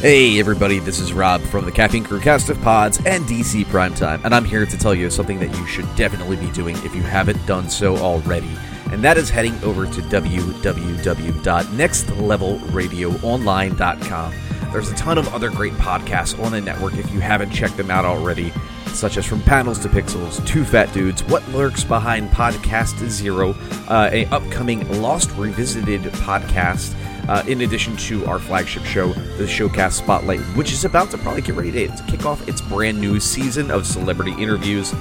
Hey everybody, this is Rob from the Caffeine Crew cast of pods and DC Primetime, and I'm here to tell you something that you should definitely be doing if you haven't done so already. And that is heading over to www.nextlevelradioonline.com. There's a ton of other great podcasts on the network if you haven't checked them out already, such as From Panels to Pixels, Two Fat Dudes, What Lurks Behind Podcast Zero, uh, a upcoming Lost Revisited podcast, uh, in addition to our flagship show, the Showcast Spotlight, which is about to probably get ready to, kick off its brand new season of celebrity interviews.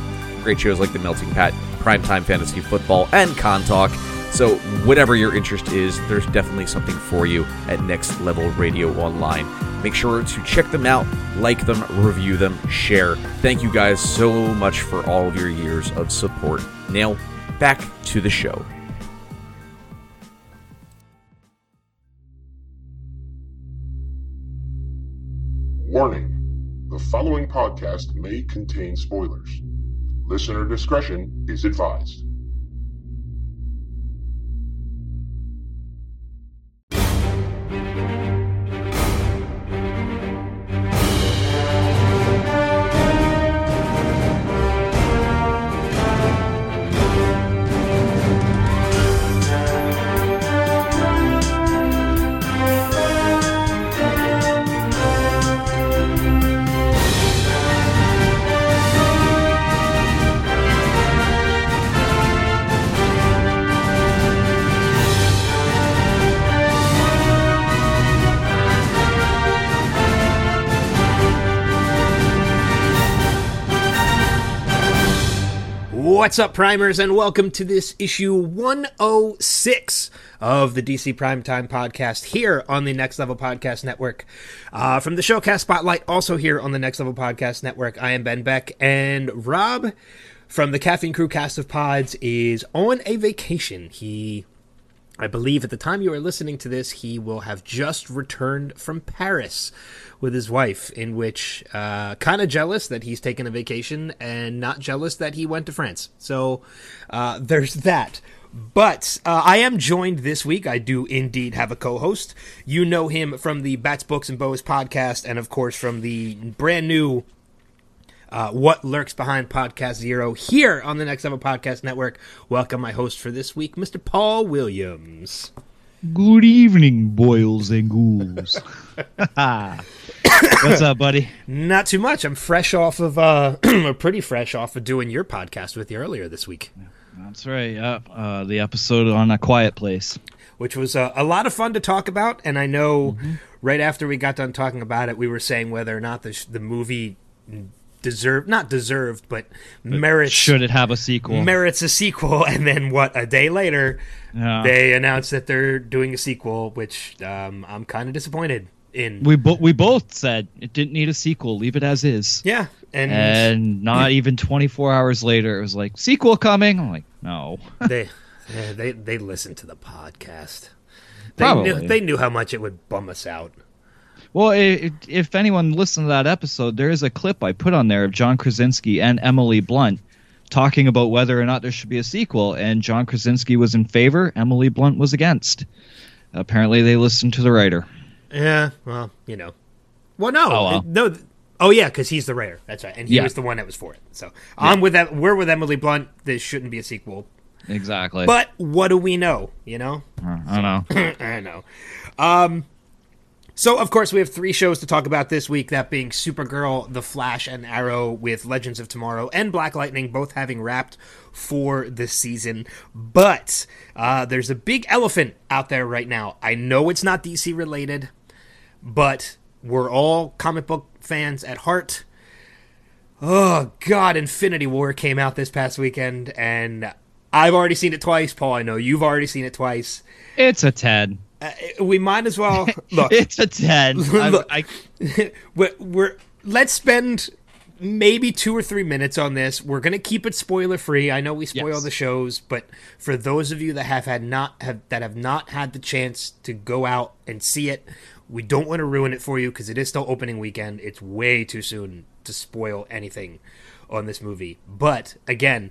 Great shows like The Melting Pat, Primetime Fantasy Football, and Con Talk. So, whatever your interest is, there's definitely something for you at Next Level Radio Online. Make sure to check them out, like them, review them, share. Thank you guys so much for all of your years of support. Now, back to the show. Following podcast may contain spoilers. Listener discretion is advised. What's up, primers, and welcome to this issue 106 of the DC Primetime Podcast here on the Next Level Podcast Network. Uh, from the Showcast Spotlight, also here on the Next Level Podcast Network, I am Ben Beck, and Rob from the Caffeine Crew cast of pods is on a vacation. He I believe at the time you are listening to this, he will have just returned from Paris with his wife, in which uh, kind of jealous that he's taken a vacation and not jealous that he went to France. So uh, there's that. But uh, I am joined this week. I do indeed have a co host. You know him from the Bats, Books, and Bows podcast, and of course from the brand new uh, What Lurks Behind Podcast Zero here on the Next Level Podcast Network. Welcome, my host for this week, Mr. Paul Williams. Good evening, boils and ghouls. What's up, buddy? Not too much. I'm fresh off of, uh, or pretty fresh off of doing your podcast with you earlier this week, That's right. Yep. uh, the episode on a quiet place. which was uh, a lot of fun to talk about. And I know right after we got done talking about it, we were saying whether or not the, sh- the movie deserved, not deserved, but merits Should it have a sequel? merits a sequel. And then what? A day later, Yeah. they announced that they're doing a sequel, which um, I'm kind of disappointed in. we bo- we both said it didn't need a sequel. Leave it as is. yeah, and, And not even 24 hours later, it was like sequel coming. I'm like, no. they they they listened to the podcast. They knew, Probably. they knew how much it would bum us out. Well, if anyone listened to that episode, there is a clip I put on there of John Krasinski and Emily Blunt talking about whether or not there should be a sequel, and John Krasinski was in favor, Emily Blunt was against. Apparently, they listened to the writer. Yeah, well, you know. Well, no, Oh, well. no. Oh yeah, because he's the writer. That's right, and he Yeah. was the one that was for it. So I'm with that. We're with Emily Blunt. This shouldn't be a sequel. Exactly. But what do we know? You know. I don't know. I know. Um, so, of course, we have three shows to talk about this week that being Supergirl, The Flash, and Arrow, with Legends of Tomorrow and Black Lightning both having wrapped for this season. But uh, there's a big elephant out there right now. I know it's not DC related, but we're all comic book fans at heart. Oh, God, Infinity War came out this past weekend, and I've already seen it twice. Paul, I know you've already seen it twice. It's a 10. Uh, we might as well look. It's a 10. I, Look. I, we're, we're let's spend maybe two or three minutes on this. We're gonna keep it spoiler free. I know we spoil Yes. the shows, but for those of you that have had not have that have not had the chance to go out and see it, we don't want to ruin it for you because it is still opening weekend. It's way too soon to spoil anything on this movie. But again,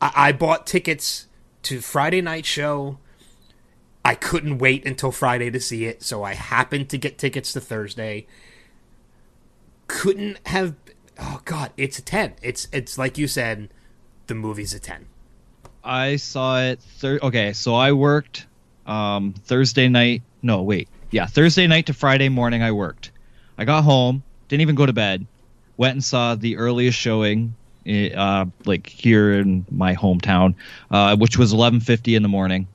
I, I bought tickets to Friday night show I couldn't wait until Friday to see it, so I happened to get tickets to Thursday. Couldn't have oh god, it's a 10. It's it's like you said, the movie's a 10. I saw it. Thir- okay, so I worked um, Thursday night. No, wait. Yeah, Thursday night to Friday morning. I worked. I got home, didn't even go to bed. Went and saw the earliest showing, eh, uh, like here in my hometown, uh, which was 11:50 in the morning.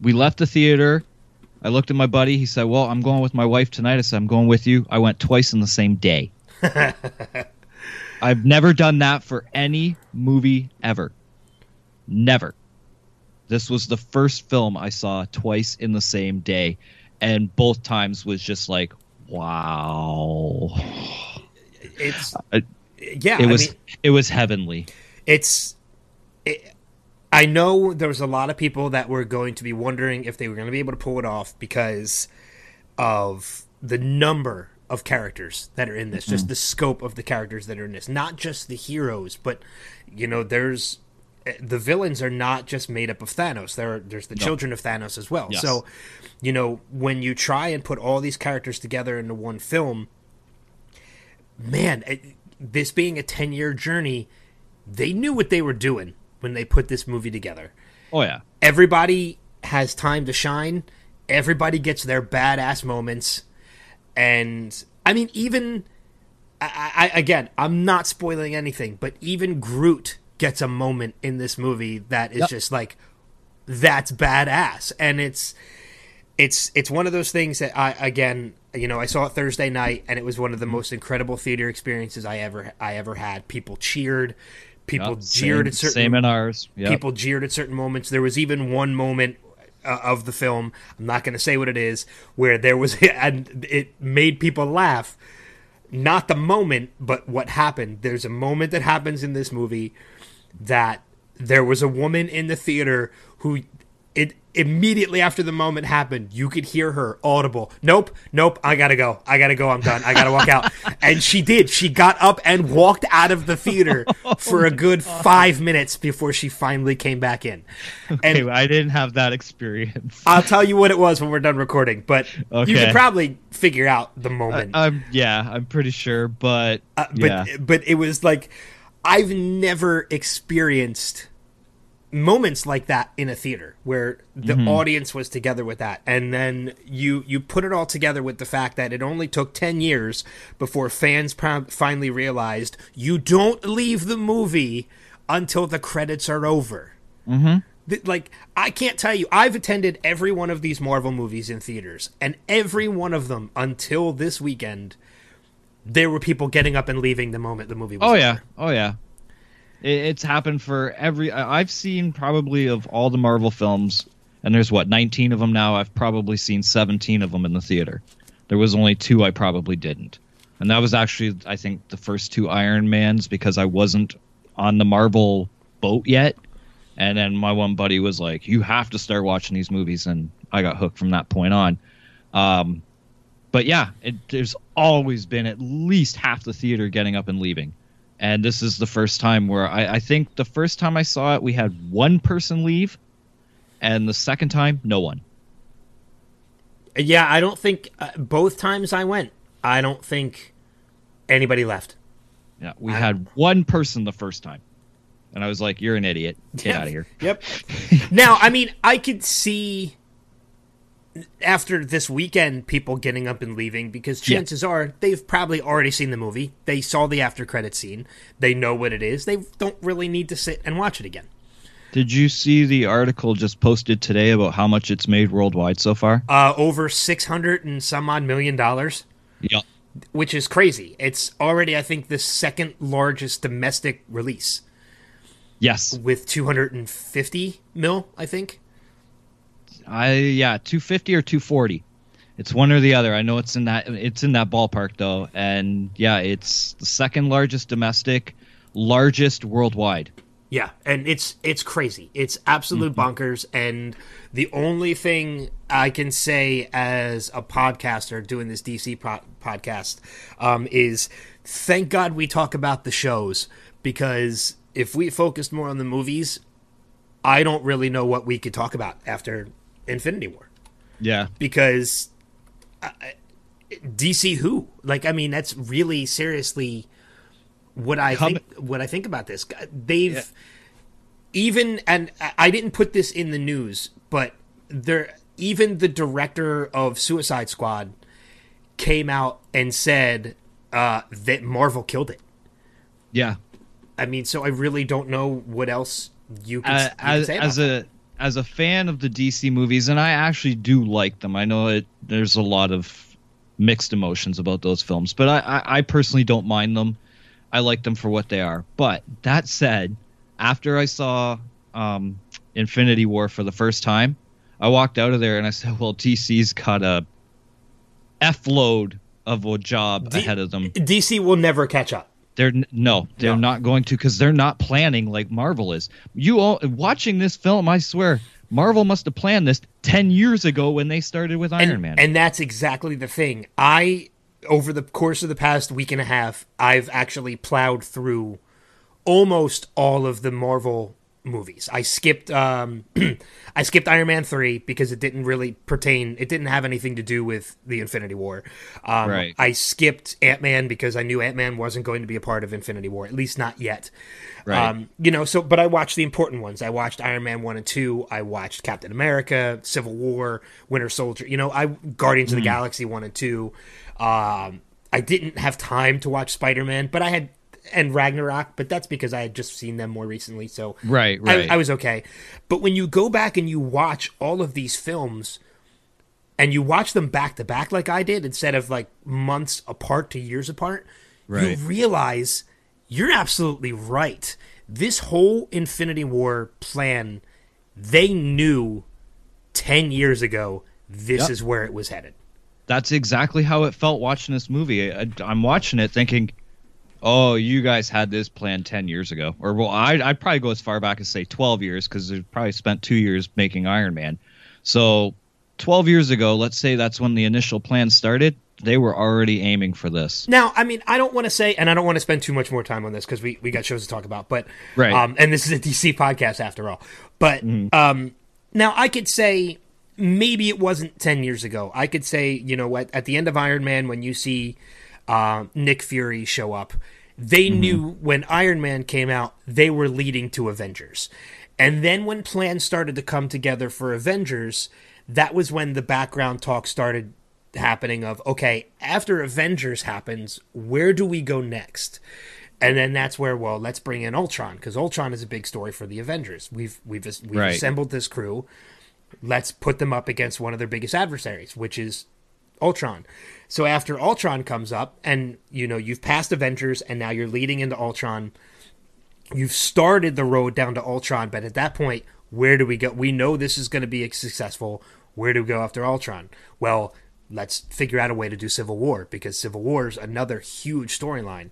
We left the theater. I looked at my buddy. He said, "Well, I'm going with my wife tonight." I said, "I'm going with you." I went twice in the same day. I've never done that for any movie ever. Never. This was the first film I saw twice in the same day, and both times was just like, wow. It's yeah, It I was mean, it was heavenly. it's it, I know there was a lot of people that were going to be wondering if they were going to be able to pull it off because of the number of characters that are in this, just the scope of the characters that are in this, not just the heroes, but you know, there's eh, the villains are not just made up of Thanos. There, there's the children of Thanos as well. Yes. So, you know, when you try and put all these characters together into one film, man, it, this being a 10 year journey, they knew what they were doing when they put this movie together. Oh yeah. Everybody has time to shine, everybody gets their badass moments. And I mean, even I, I again, I'm not spoiling anything, but even Groot gets a moment in this movie that is Yep. just like that's badass, and it's it's it's one of those things that I again, you know, I saw it Thursday night, and it was one of the mm-hmm. most incredible theater experiences I ever I ever had. People cheered, people Yep, jeered same, at certain same in ours. Yep. people jeered at certain moments. There was even one moment uh, of the film. I'm not going to say what it is, where there was and it made people laugh. Not the moment, but what happened. There's a moment that happens in this movie that there was a woman in the theater who immediately after the moment happened you could hear her audible. Nope nope i gotta go. I gotta go. I'm done. I gotta walk out. And she did. She got up and walked out of the theater for a good five minutes before she finally came back in. And I didn't have that experience. i'll tell you what it was when we're done recording but you could probably figure out the moment. I'm yeah, I'm pretty sure, but Uh, but yeah. but it was like I've never experienced moments like that in a theater where the Mm-hmm. audience was together with that and then you you put it all together with the fact that it only took 10 years before fans pro- finally realized you don't leave the movie until the credits are over Th- like I can't tell you. I've attended every one of these Marvel movies in theaters, and every one of them until this weekend, there were people getting up and leaving the moment the movie was. Oh over. yeah, oh yeah. It, it's happened for every. I've seen probably of all the Marvel films, and there's what 19 of them now. I've probably seen 17 of them in the theater. There was only two I probably didn't, and that was actually I think the first two Iron Mans because I wasn't on the Marvel boat yet. And then my one buddy was like, "You have to start watching these movies," and I got hooked from that point on. Um, but yeah, it, there's always been at least half the theater getting up and leaving. And this is the first time where I, I think the first time I saw it, we had one person leave, and the second time, no one. yeah. I don't think uh, both times I went, I don't think anybody left. Yeah, we I- had one person the first time, and I was like, "You're an idiot. Get out of here." Yep. now, I mean, I could see after this weekend people getting up and leaving because Yeah. chances are they've probably already seen the movie. They saw the after credit scene. They know what it is. They don't really need to sit and watch it again. Did you see the article just posted today about how much it's made worldwide so far? Uh, over 600 and some odd million dollars, Yep. which is crazy. It's already, I think, the second largest domestic release Yes. with 250 mil, I think. I yeah, 250 or 240. It's one or the other. I know it's in that it's in that ballpark though. And yeah, it's the second largest domestic, largest worldwide. Yeah, and it's it's crazy. It's absolute bonkers. And the only thing I can say as a podcaster doing this DC po- podcast um, is thank God we talk about the shows because if we focused more on the movies, I don't really know what we could talk about after Infinity War Yeah. because uh, DC who like I mean that's really seriously what I Come- think what I think about this. They've even and I- didn't put this in the news, but there even the director of Suicide Squad came out and said uh, that Marvel killed it. Yeah. I mean, so I really don't know what else you can, Uh, you can as say as a as a fan of the DC movies, and I actually do like them. I know it. There's a lot of mixed emotions about those films, but I, I, I personally don't mind them. I like them for what they are. But that said, after I saw um, Infinity War for the first time, I walked out of there and I said, "Well, DC's got a f load of a job D- ahead of them. DC will never catch up. They're no, they're No. not going to because they're not planning like Marvel is. You all watching this film, I swear, Marvel must have planned this ten years ago when they started with Iron and, Man. And that's exactly the thing. I over the course of the past week and a half, I've actually plowed through almost all of the Marvel movies. I skipped um I skipped Iron Man 3 because it didn't really pertain it didn't have anything to do with the Infinity War. Um Right. I skipped Ant-Man because I knew Ant-Man wasn't going to be a part of Infinity War, at least not yet. Right. Um, you know, so but I watched the important ones. I watched Iron Man one and two. I watched Captain America, Civil War, Winter Soldier. You know, I Guardians of the Galaxy one and two. Um, I didn't have time to watch Spider Man, but I had and Ragnarok, but that's because I had just seen them more recently. So Right, I- right. I, was okay. But when you go back and you watch all of these films. And you watch them back to back like I did instead of like months apart to years apart, Right. you realize you're absolutely right. This whole Infinity War plan, they knew 10 years ago this Yep. is where it was headed. that's exactly how it felt watching this movie. I, I'm watching it thinking, "Oh, you guys had this plan ten years ago," or well, I'd, I'd probably go as far back as say twelve years because they probably spent two years making Iron Man. So, twelve years ago, let's say that's when the initial plan started. They were already aiming for this. Now, I mean, I don't want to say, and I don't want to spend too much more time on this because we, we got shows to talk about, but, Right. um, and this is a DC podcast after all. But, um, now I could say maybe it wasn't 10 years ago. I could say, you know what, at the end of Iron Man, when you see, uh, Nick Fury show up, they knew when Iron Man came out, they were leading to Avengers. And then when plans started to come together for Avengers, that was when the background talk started happening of okay, after Avengers happens, where do we go next? And then that's where well, let's bring in Ultron because Ultron is a big story for the Avengers. We've we've we've Right. assembled this crew. Let's put them up against one of their biggest adversaries, which is Ultron. So after Ultron comes up, and you know you've passed Avengers, and now you're leading into Ultron. You've started the road down to Ultron, but at that point, where do we go? We know this is going to be successful. Where do we go after Ultron? Well, let's figure out a way to do Civil War because Civil War is another huge storyline.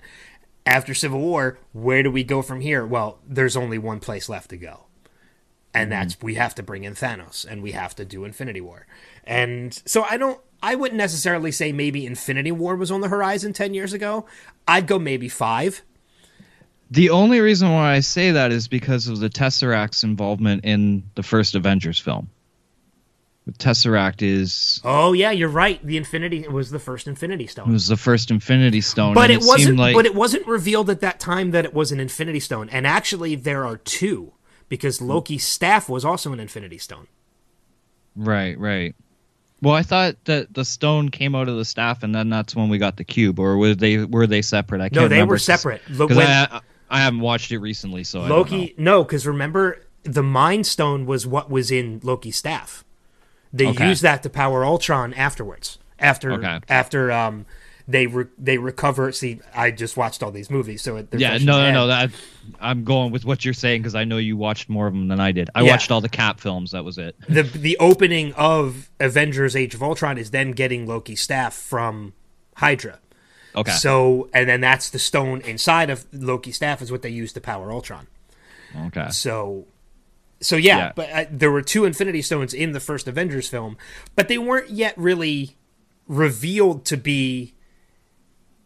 After Civil War, where do we go from here? Well, there's only one place left to go and mm-hmm. that's we have to bring in Thanos and we have to do Infinity War. And so I don't I wouldn't necessarily say maybe Infinity War was on the horizon 10 years ago. I'd go maybe 5. The only reason why I say that is because of the Tesseract's involvement in the first Avengers film. The Tesseract is Oh yeah, you're right. The Infinity it was the first Infinity Stone. It was the first Infinity Stone, but and it, wasn't like but it wasn't revealed at that time that it was an Infinity Stone. And actually there are two because Loki's staff was also an Infinity Stone. right, right. Well, I thought that the stone came out of the staff, and then that's when we got the cube, or were they were they separate? I can't No, they remember were separate. Because I, I haven't watched it recently, so I don't know. Loki no, because remember the Mind Stone was what was in Loki's staff. They Okay. used that to power Ultron afterwards. After Okay. after um they re- they recover. See, I just watched all these movies, so it, Yeah, no, no, no. That I'm going with what you're saying because I know you watched more of them than I did. I Yeah. watched all the Cap films. That was it. the the opening of Avengers: Age of Ultron is them getting Loki's staff from Hydra. Okay. So and then that's the stone inside of Loki's staff is what they use to power Ultron. okay. So, so yeah, Yeah. but uh, there were two Infinity Stones in the first Avengers film, but they weren't yet really revealed to be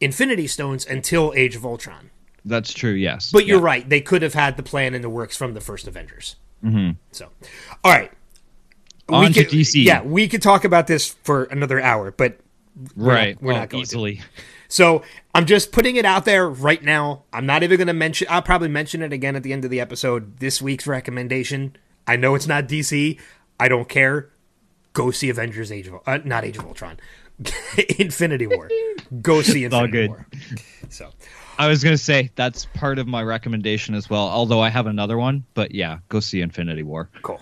Infinity Stones until Age of Ultron. That's true. Yes. But you're Yeah. right; they could have had the plan in the works from the first Avengers. Mm-hmm. So, all right, On we to could, DC. Yeah, we could talk about this for another hour, but we're right. not, we're Oh, not going to. easily. So I'm just putting it out there right now. I'm not even going to mention. I'll probably mention it again at the end of the episode. This week's recommendation. I know it's not DC. I don't care. Go see Avengers: Age of uh, not Age of Ultron, Infinity War. Go see all Infinity good. War. So I was gonna say that's part of my recommendation as well. Although I have another one, but yeah, go see Infinity War. cool.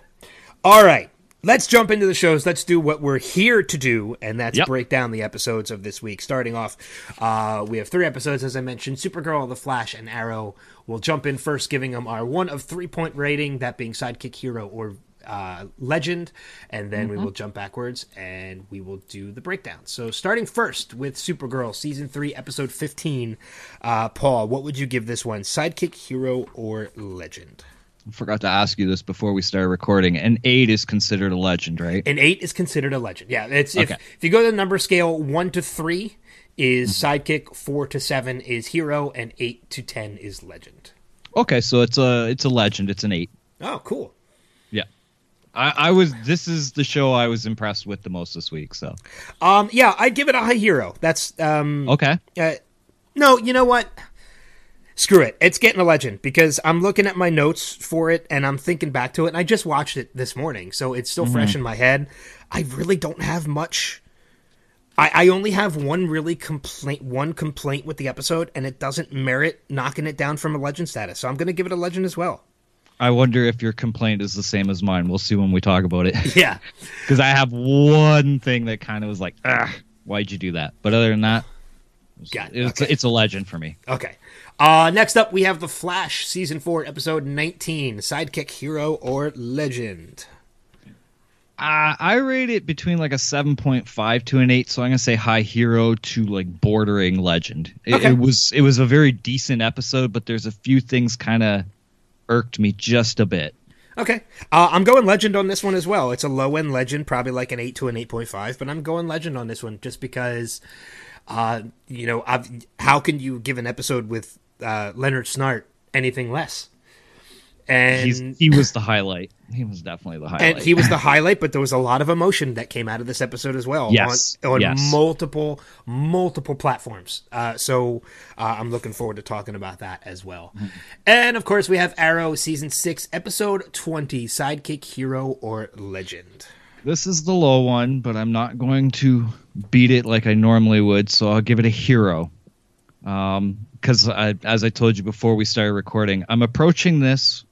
All right. Let's jump into the shows. Let's do what we're here to do, and that's Yep. break down the episodes of this week. Starting off, uh, we have three episodes, as I mentioned Supergirl, The Flash, and Arrow. We'll jump in first, giving them our one of three point rating, that being sidekick, hero, or uh, legend. And then we will jump backwards and we will do the breakdown. So, starting first with Supergirl, season three, episode 15. Uh, Paul, what would you give this one? Sidekick, hero, or legend? I forgot to ask you this before we started recording. An eight is considered a legend, right? An eight is considered a legend. Yeah, it's if, Okay. if you go to the number scale, one to three is sidekick, four to seven is hero, and eight to ten is legend. Okay, so it's a it's a legend. It's an eight. Oh, cool. I, I was. This is the show I was impressed with the most this week. So Um, yeah, I'd give it a high hero. That's um, okay. uh, no, you know what? Screw it. It's getting a legend because I'm looking at my notes for it and I'm thinking back to it. And I just watched it this morning, so it's still fresh in my head. I really don't have much. I, I only have one really complaint, one complaint with the episode, and it doesn't merit knocking it down from a legend status. So I'm going to give it a legend as well. I wonder if your complaint is the same as mine. We'll see when we talk about it. Yeah. Because I have one thing that kind of was like, why'd you do that? But other than that, Got it. it's Okay. it's a legend for me. Okay. Uh, next up, we have The Flash, Season 4, Episode 19 Sidekick, Hero, or Legend. Uh, I rate it between like a seven point five to an eight, so I'm gonna say high hero to like bordering legend. It, Okay. it was it was a very decent episode, but there's a few things kind of irked me just a bit. Okay. Uh, I'm going legend on this one as well. It's a low end legend, probably like an 8 to an 8.5, but I'm going legend on this one just because, uh, you know, I've, how can you give an episode with uh, Leonard Snart anything less? And He's he was the highlight. He was definitely the highlight. and he was the highlight, but there was a lot of emotion that came out of this episode as well. Yes, on, on yes. multiple multiple platforms. Uh, so uh, I'm looking forward to talking about that as well. Mm-hmm. And of course, we have Arrow season six, episode twenty, sidekick, hero, or legend. This is the low one, but I'm not going to beat it like I normally would, so I'll give it a hero. Um, because I, as I told you before we started recording, I'm approaching this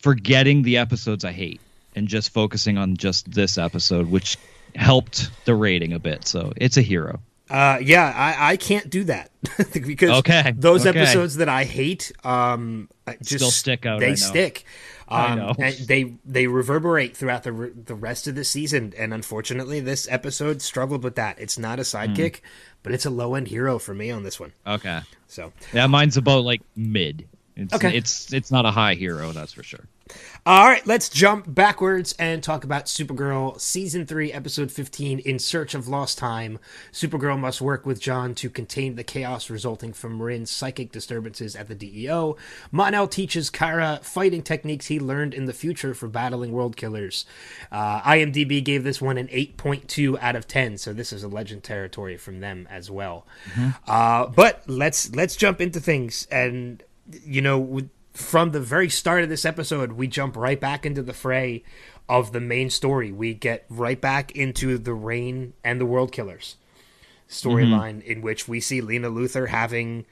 forgetting the episodes I hate and just focusing on just this episode, which helped the rating a bit. So it's a hero. Uh, yeah, I, I can't do that because Okay, those okay. episodes that I hate, um, just Still stick out, They stick. I Um, they they reverberate throughout the re- the rest of the season, and unfortunately, this episode struggled with that. It's not a sidekick, Hmm. but it's a low end hero for me on this one. Okay. So, Yeah, mine's about like mid. It's, Okay. It's it's not a high hero, that's for sure. all right, let's jump backwards and talk about Supergirl season three, episode fifteen. In search of lost time, Supergirl must work with John to contain the chaos resulting from Marin's psychic disturbances at the DEO. Mon-El teaches Kara fighting techniques he learned in the future for battling world killers. Uh, IMDb gave this one an 8.2 out of 10, so this is a legend territory from them as well. Uh, but let's let's jump into things, and you know, from the very start of this episode, we jump right back into the fray of the main story. We get right back into the Reign and the World Killers storyline, in which we see Lena Luthor having,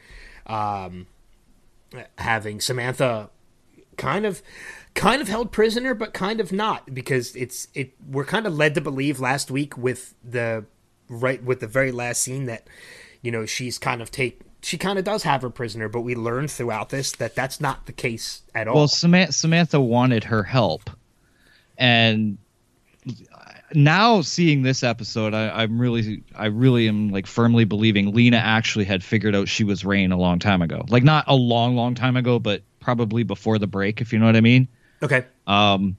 um, having Samantha kind of kind of held prisoner but kind of not because it's it we're kind of led to believe last week with the right with the very last scene that you know she's kind of take she kind of does have her prisoner but we learn throughout this that that's not the case at all Well, Samantha, Samantha wanted her help, and now seeing this episode, I, I'm really, I really am like firmly believing Lena actually had figured out she was Reign a long time ago. Like not a long, long time ago, but probably before the break, if you know what I mean. okay Um,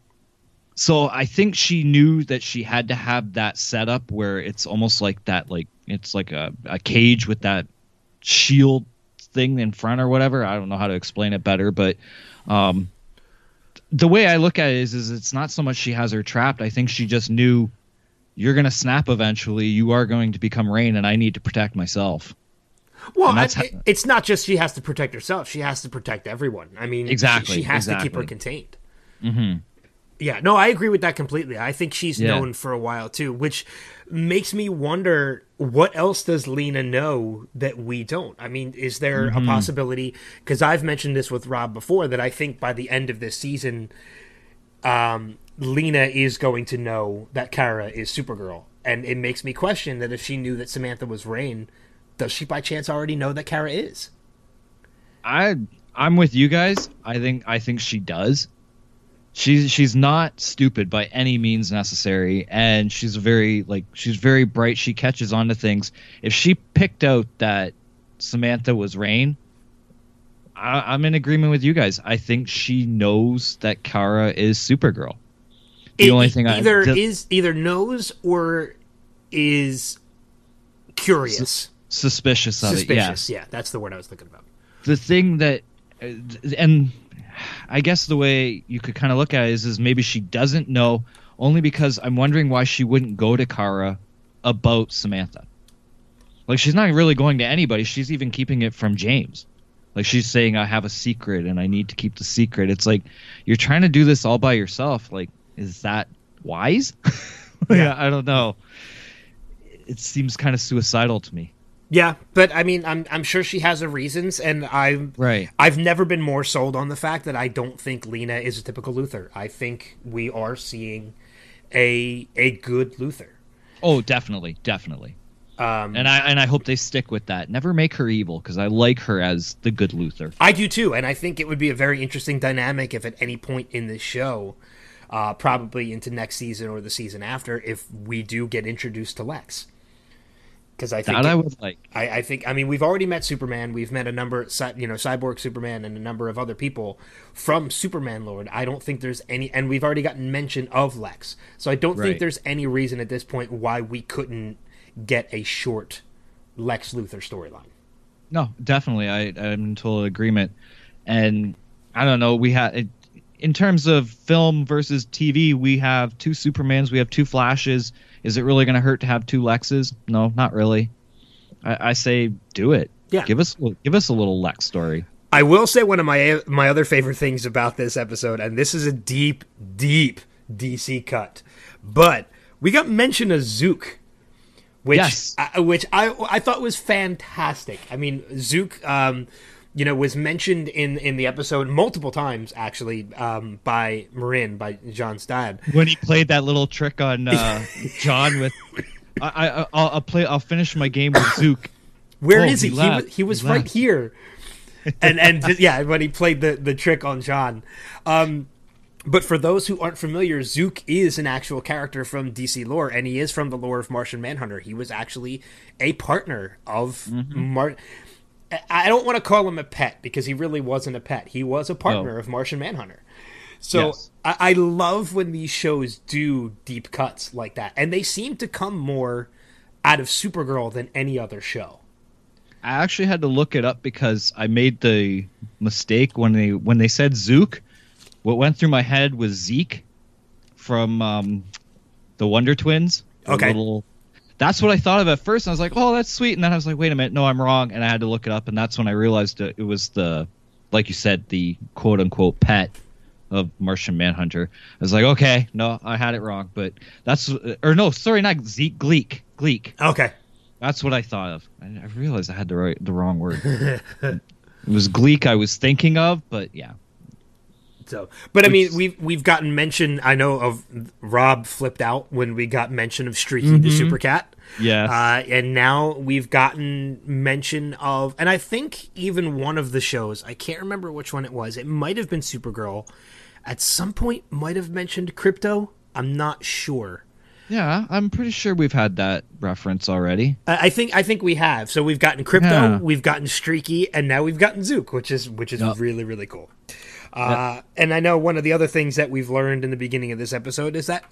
so I think she knew that she had to have that setup where it's almost like that, like it's like a, a cage with that shield thing in front or whatever. I don't know how to explain it better, but um, the way I look at it is, is it's not so much she has her trapped. I think she just knew you're going to snap eventually. You are going to become reign, and I need to protect myself. Well, that's I- how- it's not just she has to protect herself; she has to protect everyone. I mean, Exactly, she, has to keep her contained. Mm-hmm. Yeah, no, I agree with that completely. I think she's Yeah. known for a while too, which makes me wonder what else does Lena know that we don't. I mean, is there Mm-hmm. a possibility? Because I've mentioned this with Rob before that I think by the end of this season, um, Lena is going to know that Kara is Supergirl, and it makes me question that if she knew that Samantha was Reign, does she by chance already know that Kara is? I I'm with you guys. I think I think she does. She's she's not stupid by any means necessary, and she's very like she's very bright. She catches on to things. If she picked out that Samantha was Reign, I, I'm in agreement with you guys. I think she knows that Kara is Supergirl. The It- only thing I- either is either knows or is curious, Suspicious of it, suspicious. yes. Yeah, that's the word I was thinking about. the thing that and i guess the way you could kind of look at it is, is maybe she doesn't know only because i'm wondering why she wouldn't go to kara about samantha. Like she's not really going to anybody she's even keeping it from james. Like she's saying i have a secret and i need to keep the secret. It's like you're trying to do this all by yourself like is that wise? Yeah. I don't know. It seems kind of suicidal to me Yeah, but I mean, I'm I'm sure she has her reasons, and I'm Right. I've never been more sold on the fact that I don't think Lena is a typical Luthor. I think we are seeing a a good Luthor. oh definitely definitely Um, and I and I hope they stick with that. Never make her evil because I like her as the good Luthor. I do too, and I think it would be a very interesting dynamic if at any point in this show, uh, probably into next season or the season after, if we do get introduced to Lex. Because I think That I would like. I, I think I mean we've already met Superman. We've met a number, you know, Cyborg Superman and a number of other people from Superman Lord. I don't think there's any, and we've already gotten mention of Lex. So I don't think there's any reason at this point why we couldn't get a short Lex Luthor storyline. No, definitely. I I'm in total agreement. And I don't know. We had in terms of film versus TV, we have two Supermans. We have two Flashes. Is it really going to hurt to have two Lexes? No, not really. I, I say do it. Yeah. Give us give us a little Lex story. I will say one of my my other favorite things about this episode, and this is a deep, deep DC cut, but we got mention of Zook, which Yes. I, which I I thought was fantastic. I mean, Zook, um, you know, was mentioned in in the episode multiple times actually um, by Marin by John Stad. When he played that little trick on uh, John with, I, I I'll, I'll play. I'll finish my game with Zook. Where Oh, is he he? He, was, he was He right here. and and yeah, when he played the the trick on John. Um, but for those who aren't familiar, Zook is an actual character from DC lore, and he is from the lore of Martian Manhunter. He was actually a partner of Mm-hmm. Mar. I- don't want to call him a pet because he really wasn't a pet. He was a partner No. of Martian Manhunter. So Yes. I, I love when these shows do deep cuts like that, and they seem to come more out of Supergirl than any other show. I actually had to look it up because I made the mistake when they when they said Zook. What went through my head was Zeke from um, the Wonder Twins. Okay. little- that's what I thought of at first. And I was like, "Oh, that's sweet." And then I was like, "Wait a minute, no, I'm wrong." And I had to look it up, and that's when I realized it, it was the, like you said, the quote unquote pet of Martian Manhunter. I was like, "Okay, no, I had it wrong." But that's or no, sorry, not Zeke, Gleek, Gleek. Okay. That's what I thought of. I, I realized I had the right, the wrong word. it was Gleek I was thinking of, but yeah. So, but I mean, we've we've gotten mention. I know of Rob flipped out when we got mention of Streaky the Super Cat. Yeah, Uh, and now we've gotten mention of, and I think even one of the shows, I can't remember which one it was. It might have been Supergirl. At some point, might have mentioned Krypto. I'm not sure. yeah, I'm pretty sure we've had that reference already. I I think I think we have. So we've gotten Krypto, Yeah. we've gotten streaky, and now we've gotten Zook, which is which is Yep. really really cool. Uh, And I know one of the other things that we've learned in the beginning of this episode is that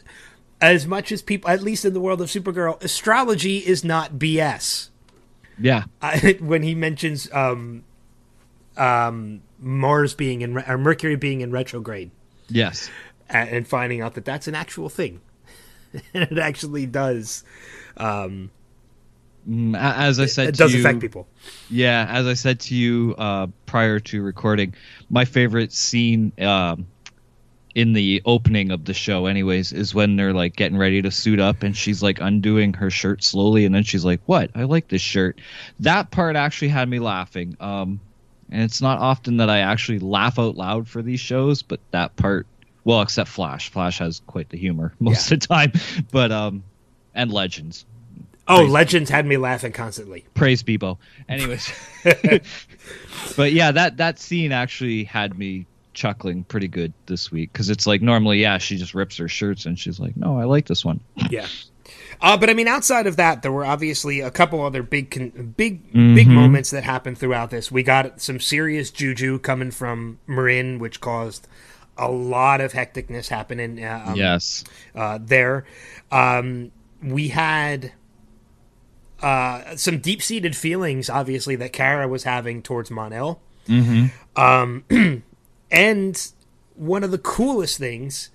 as much as people, at least in the world of Supergirl, astrology is not BS. Yeah. I, when he mentions um, um, Mars being in re- or Mercury being in retrograde, Yes. and, and finding out that that's an actual thing, and it actually does. Um, As I said, it to does you, affect people. Yeah, as I said to you uh, prior to recording, my favorite scene um, in the opening of the show, anyways, is when they're like getting ready to suit up, and she's like undoing her shirt slowly, and then she's like, "What? I like this shirt." That part actually had me laughing. Um, and it's not often that I actually laugh out loud for these shows, but that part, well, except Flash. Flash has quite the humor most of the time, but um, and Legends. Oh, Crazy. Legends had me laughing constantly. Praise Beebo. Anyways, but yeah, that that scene actually had me chuckling pretty good this week because it's like normally, yeah, she just rips her shirts and she's like, "No, I like this one." Yeah. Uh, but I mean, outside of that, there were obviously a couple other big, con- big, Mm-hmm. big moments that happened throughout this. We got some serious juju coming from Marin, which caused a lot of hecticness happening. Uh, um, yes. uh, there. Um, we had uh, some deep seated feelings, obviously, that Kara was having towards Mon-El. Um, and one of the coolest things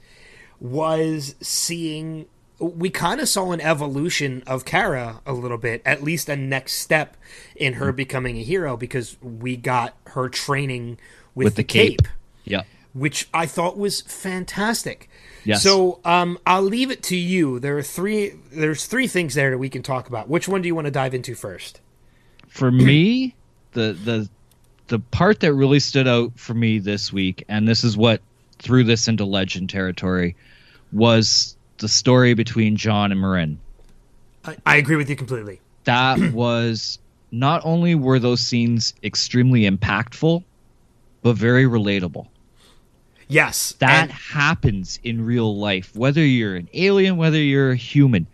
was seeing. We kind of saw an evolution of Kara a little bit, at least a next step in her becoming a hero, because we got her training with, With the, the cape. cape Yeah. which I thought was fantastic. Yes. So um, I'll leave it to you. There are three. There's three things there that we can talk about. Which one do you want to dive into first? For me, the the the part that really stood out for me this week, and this is what threw this into legend territory, was the story between John and Marin. I, I agree with you completely. that was not only were those scenes extremely impactful, but very relatable. Yes, That and- happens in real life, whether you're an alien, whether you're a human.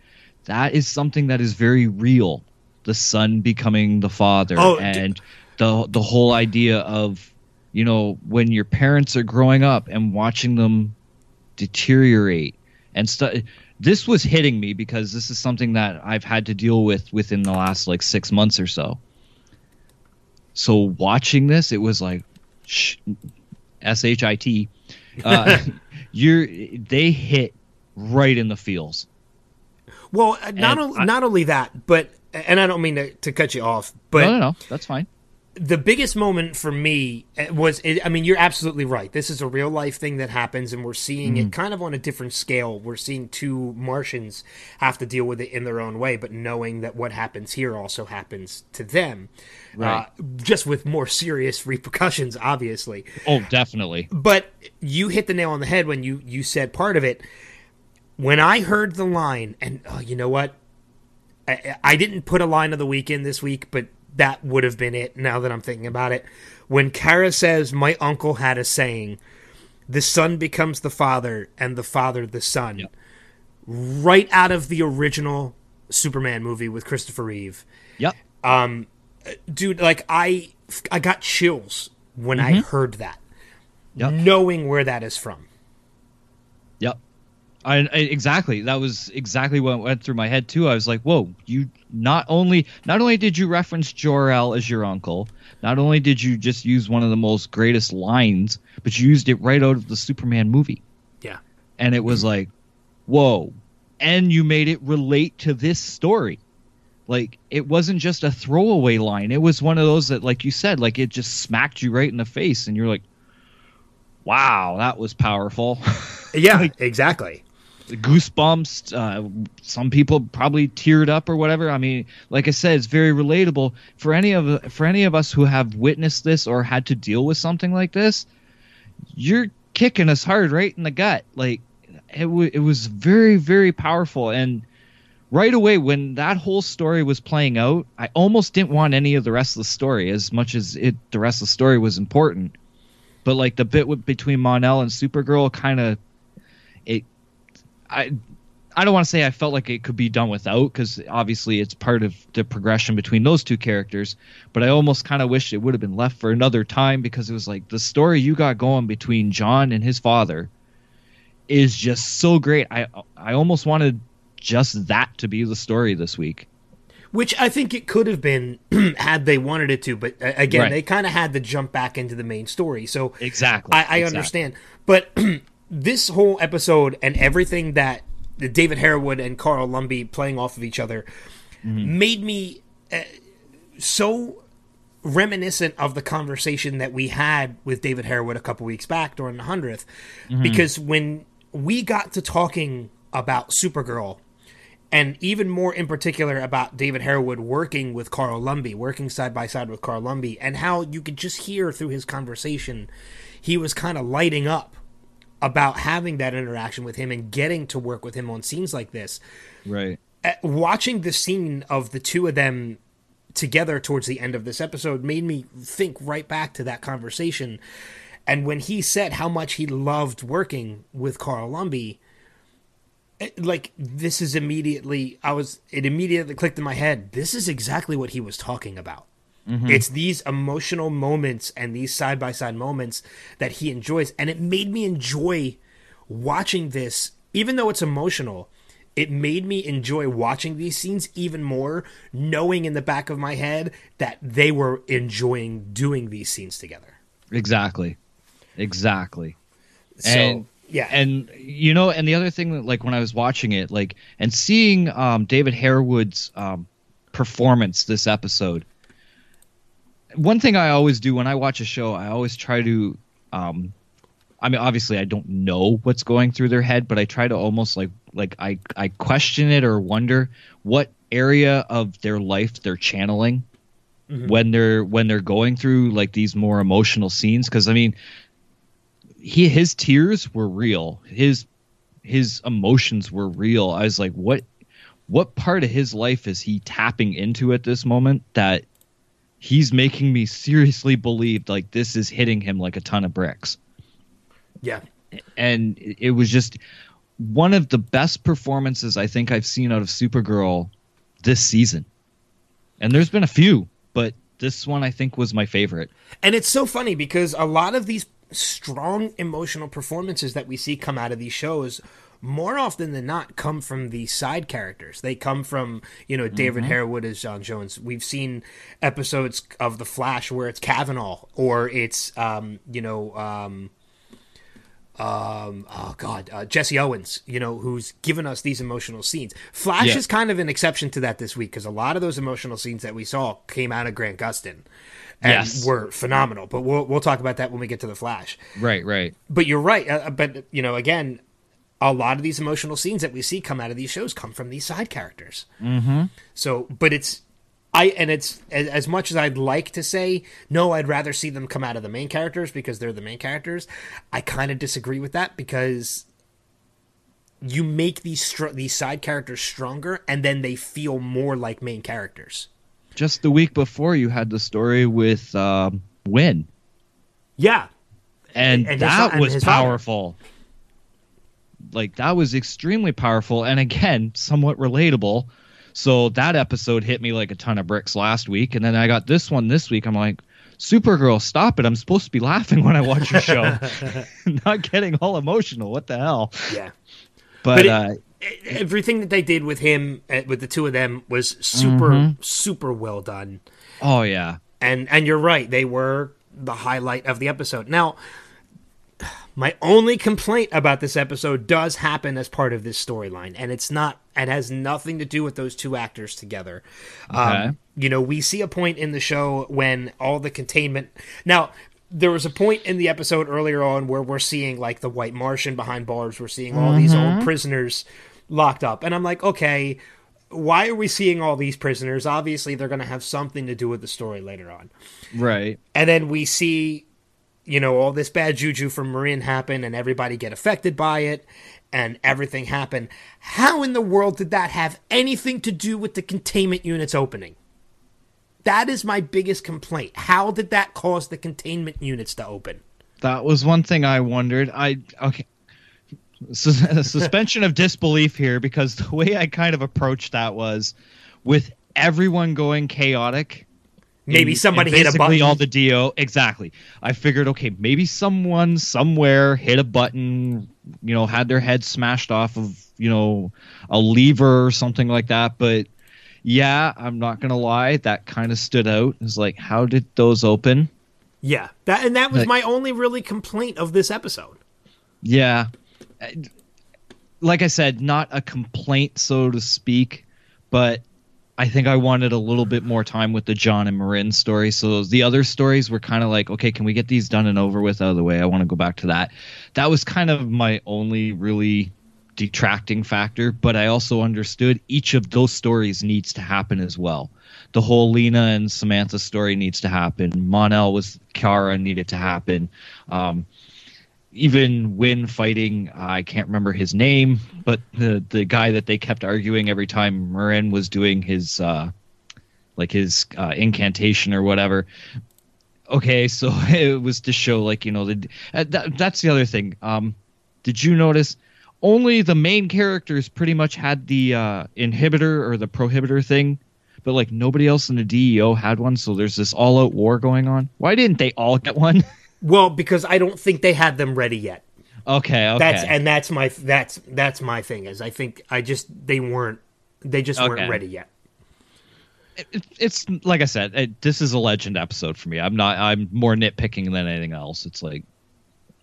That is something that is very real. The son becoming the father, Oh, d- and the the whole idea of, you know, when your parents are growing up and watching them deteriorate and stuff. This was hitting me because this is something that I've had to deal with within the last like six months or so. So watching this, it was like, sh- S H I T. Uh, you're they hit right in the feels. well, uh, not and o- not only that, but and I don't mean to, to cut you off, but no, no, no, that's fine. The biggest moment for me uh, was I mean you're absolutely right. This is a real life thing that happens and we're seeing Mm. it kind of on a different scale. We're seeing two Martians have to deal with it in their own way, but knowing that what happens here also happens to them. Right. Uh, just with more serious repercussions obviously. Oh, definitely. But you hit the nail on the head when you you said part of it. When I heard the line, and oh, you know what, I, I didn't put a line of the week in this week, but that would have been it. Now that I'm thinking about it, when Kara says, "My uncle had a saying, the son becomes the father, and the father the son," Yep. right out of the original Superman movie with Christopher Reeve Yep. Um, dude like i i got chills when i mm-hmm. heard that Yep. knowing where that is from Yep. I, I exactly that was exactly what went through my head too. I was like, "Whoa! You not only not only did you reference Jor El as your uncle, not only did you just use one of the most greatest lines, but you used it right out of the Superman movie." yeah and it was like, whoa. And you made it relate to this story. Like it wasn't just a throwaway line. It was one of those that, like you said, like it just smacked you right in the face, and you're like, "Wow, that was powerful." yeah exactly Goosebumps. Uh, some people probably teared up or whatever. I mean, like I said, it's very relatable for any of for any of us who have witnessed this or had to deal with something like this. You're kicking us hard right in the gut. Like it, w- it was very very powerful and right away when that whole story was playing out i almost didn't want any of the rest of the story as much as it the rest of the story was important but like the bit between mon-el and supergirl kind of it i i don't want to say i felt like it could be done without because obviously it's part of the progression between those two characters but i almost kind of wish it would have been left for another time because it was like the story you got going between john and his father is just so great i i almost wanted just that to be the story this week which i think it could have been had they wanted it to but uh, again Right. they kind of had to jump back into the main story so exactly i, I Exactly. understand but this whole episode and everything that David Harewood and Carl Lumbly playing off of each other made me uh, so reminiscent of the conversation that we had with David Harewood a couple weeks back during the 100th because when we got to talking about Supergirl and even more in particular about David Harewood working with Carl Lumbly, working side by side with Carl Lumbly, and how you could just hear through his conversation he was kind of lighting up about having that interaction with him and getting to work with him on scenes like this. Right. Uh, watching the scene of the two of them together towards the end of this episode made me think right back to that conversation. And when he said how much he loved working with Carl Lumbly, it- like this is immediately I was it immediately clicked in my head. This is exactly what he was talking about. It's these emotional moments and these side by side moments that he enjoys, and it made me enjoy watching this, even though it's emotional. It made me enjoy watching these scenes even more, knowing in the back of my head that they were enjoying doing these scenes together. Exactly. Exactly. So, And- yeah, and you know and the other thing that like when i was watching it like and seeing um david harewood's um performance this episode one thing i always do when i watch a show i always try to um i mean obviously i don't know what's going through their head but i try to almost like like i i question it or wonder what area of their life they're channeling when they're when they're going through like these more emotional scenes. Because i mean he his tears were real. His his emotions were real. I was like what what part of his life is he tapping into at this moment that he's making me seriously believe like this is hitting him like a ton of bricks yeah, and it was just one of the best performances I think I've seen out of Supergirl this season. And there's been a few, but this one I think was my favorite. And it's so funny because a lot of these strong emotional performances that we see come out of these shows more often than not come from the side characters. They come from, you know, David Harewood as John Jones. We've seen episodes of The Flash where it's Cavanagh or it's um, you know, um um oh god uh, jesse owens you know who's given us these emotional scenes flash Yeah. is kind of an exception to that this week because a lot of those emotional scenes that we saw came out of grant gustin and Yes. were phenomenal but we'll, we'll talk about that when we get to the flash Right, right. but you're right uh, but you know again a lot of these emotional scenes that we see come out of these shows come from these side characters mm-hmm. so but it's i and it's as, as much as i'd like to say no i'd rather see them come out of the main characters because they're the main characters i kind of disagree with that because you make these str- these side characters stronger and then they feel more like main characters Just the week before you had the story with um Winn. yeah And, And his that and was his father. Like that was extremely powerful and again, somewhat relatable. So that episode hit me like a ton of bricks last week and then I got this one this week. I'm like Supergirl, stop it. I'm supposed to be laughing when I watch your show. Not getting all emotional. What the hell? yeah But, But it- uh everything that they did with him uh, with the two of them was super Mm-hmm. super well done oh yeah. and and you're right they were the highlight of the episode now my only complaint about this episode does happen as part of this storyline and it's not and has nothing to do with those two actors together. Okay. um, you know we see a point in the show when all the containment now there was a point in the episode earlier on where we're seeing like the white martian behind bars. We're seeing all these old prisoners locked up and i'm like okay why are we seeing all these prisoners? Obviously they're going to have something to do with the story later on. Right. and then we see you know all this bad juju from m'yrnn happen and everybody get affected by it and everything happen how in the world did that have anything to do with the containment units opening that is my biggest complaint how did that cause the containment units to open That was one thing I wondered. I okay. Sus- suspension of disbelief here because the way I kind of approached that was with everyone going chaotic. Maybe and- somebody and hit a basically button all the do exactly. I figured okay, maybe someone somewhere hit a button, you know, had their head smashed off of you know a lever or something like that. But yeah, I'm not gonna lie, that kind of stood out. It's like, how did those open? yeah that and that was Like- my only really complaint of this episode Yeah, like I said, not a complaint, so to speak, but I think I wanted a little bit more time with the John and M'yrnn story. So the other stories were kind of like, okay, can we get these done and over with out of the way? I want to go back to that. That was kind of my only really detracting factor, but I also understood each of those stories needs to happen as well. The whole Lena and Samantha story needs to happen. Mon-El with Kara needed to happen. Um, even when fighting, I can't remember his name, but the the guy that they kept arguing every time M'yrnn was doing his uh, like his uh, incantation or whatever. Okay, so it was to show like you know the uh, that, that's the other thing. Um, did you notice? Only the main characters pretty much had the uh, inhibitor or the prohibitor thing, but like nobody else in the DEO had one. So there's this all-out war going on. Why didn't they all get one? Well, because I don't think they had them ready yet. Okay, okay. That's and that's my that's that's my thing is I think I just they weren't they just Okay. weren't ready yet. it, it's like I said, it, this is a legend episode for me. I'm not. I'm more nitpicking than anything else. It's like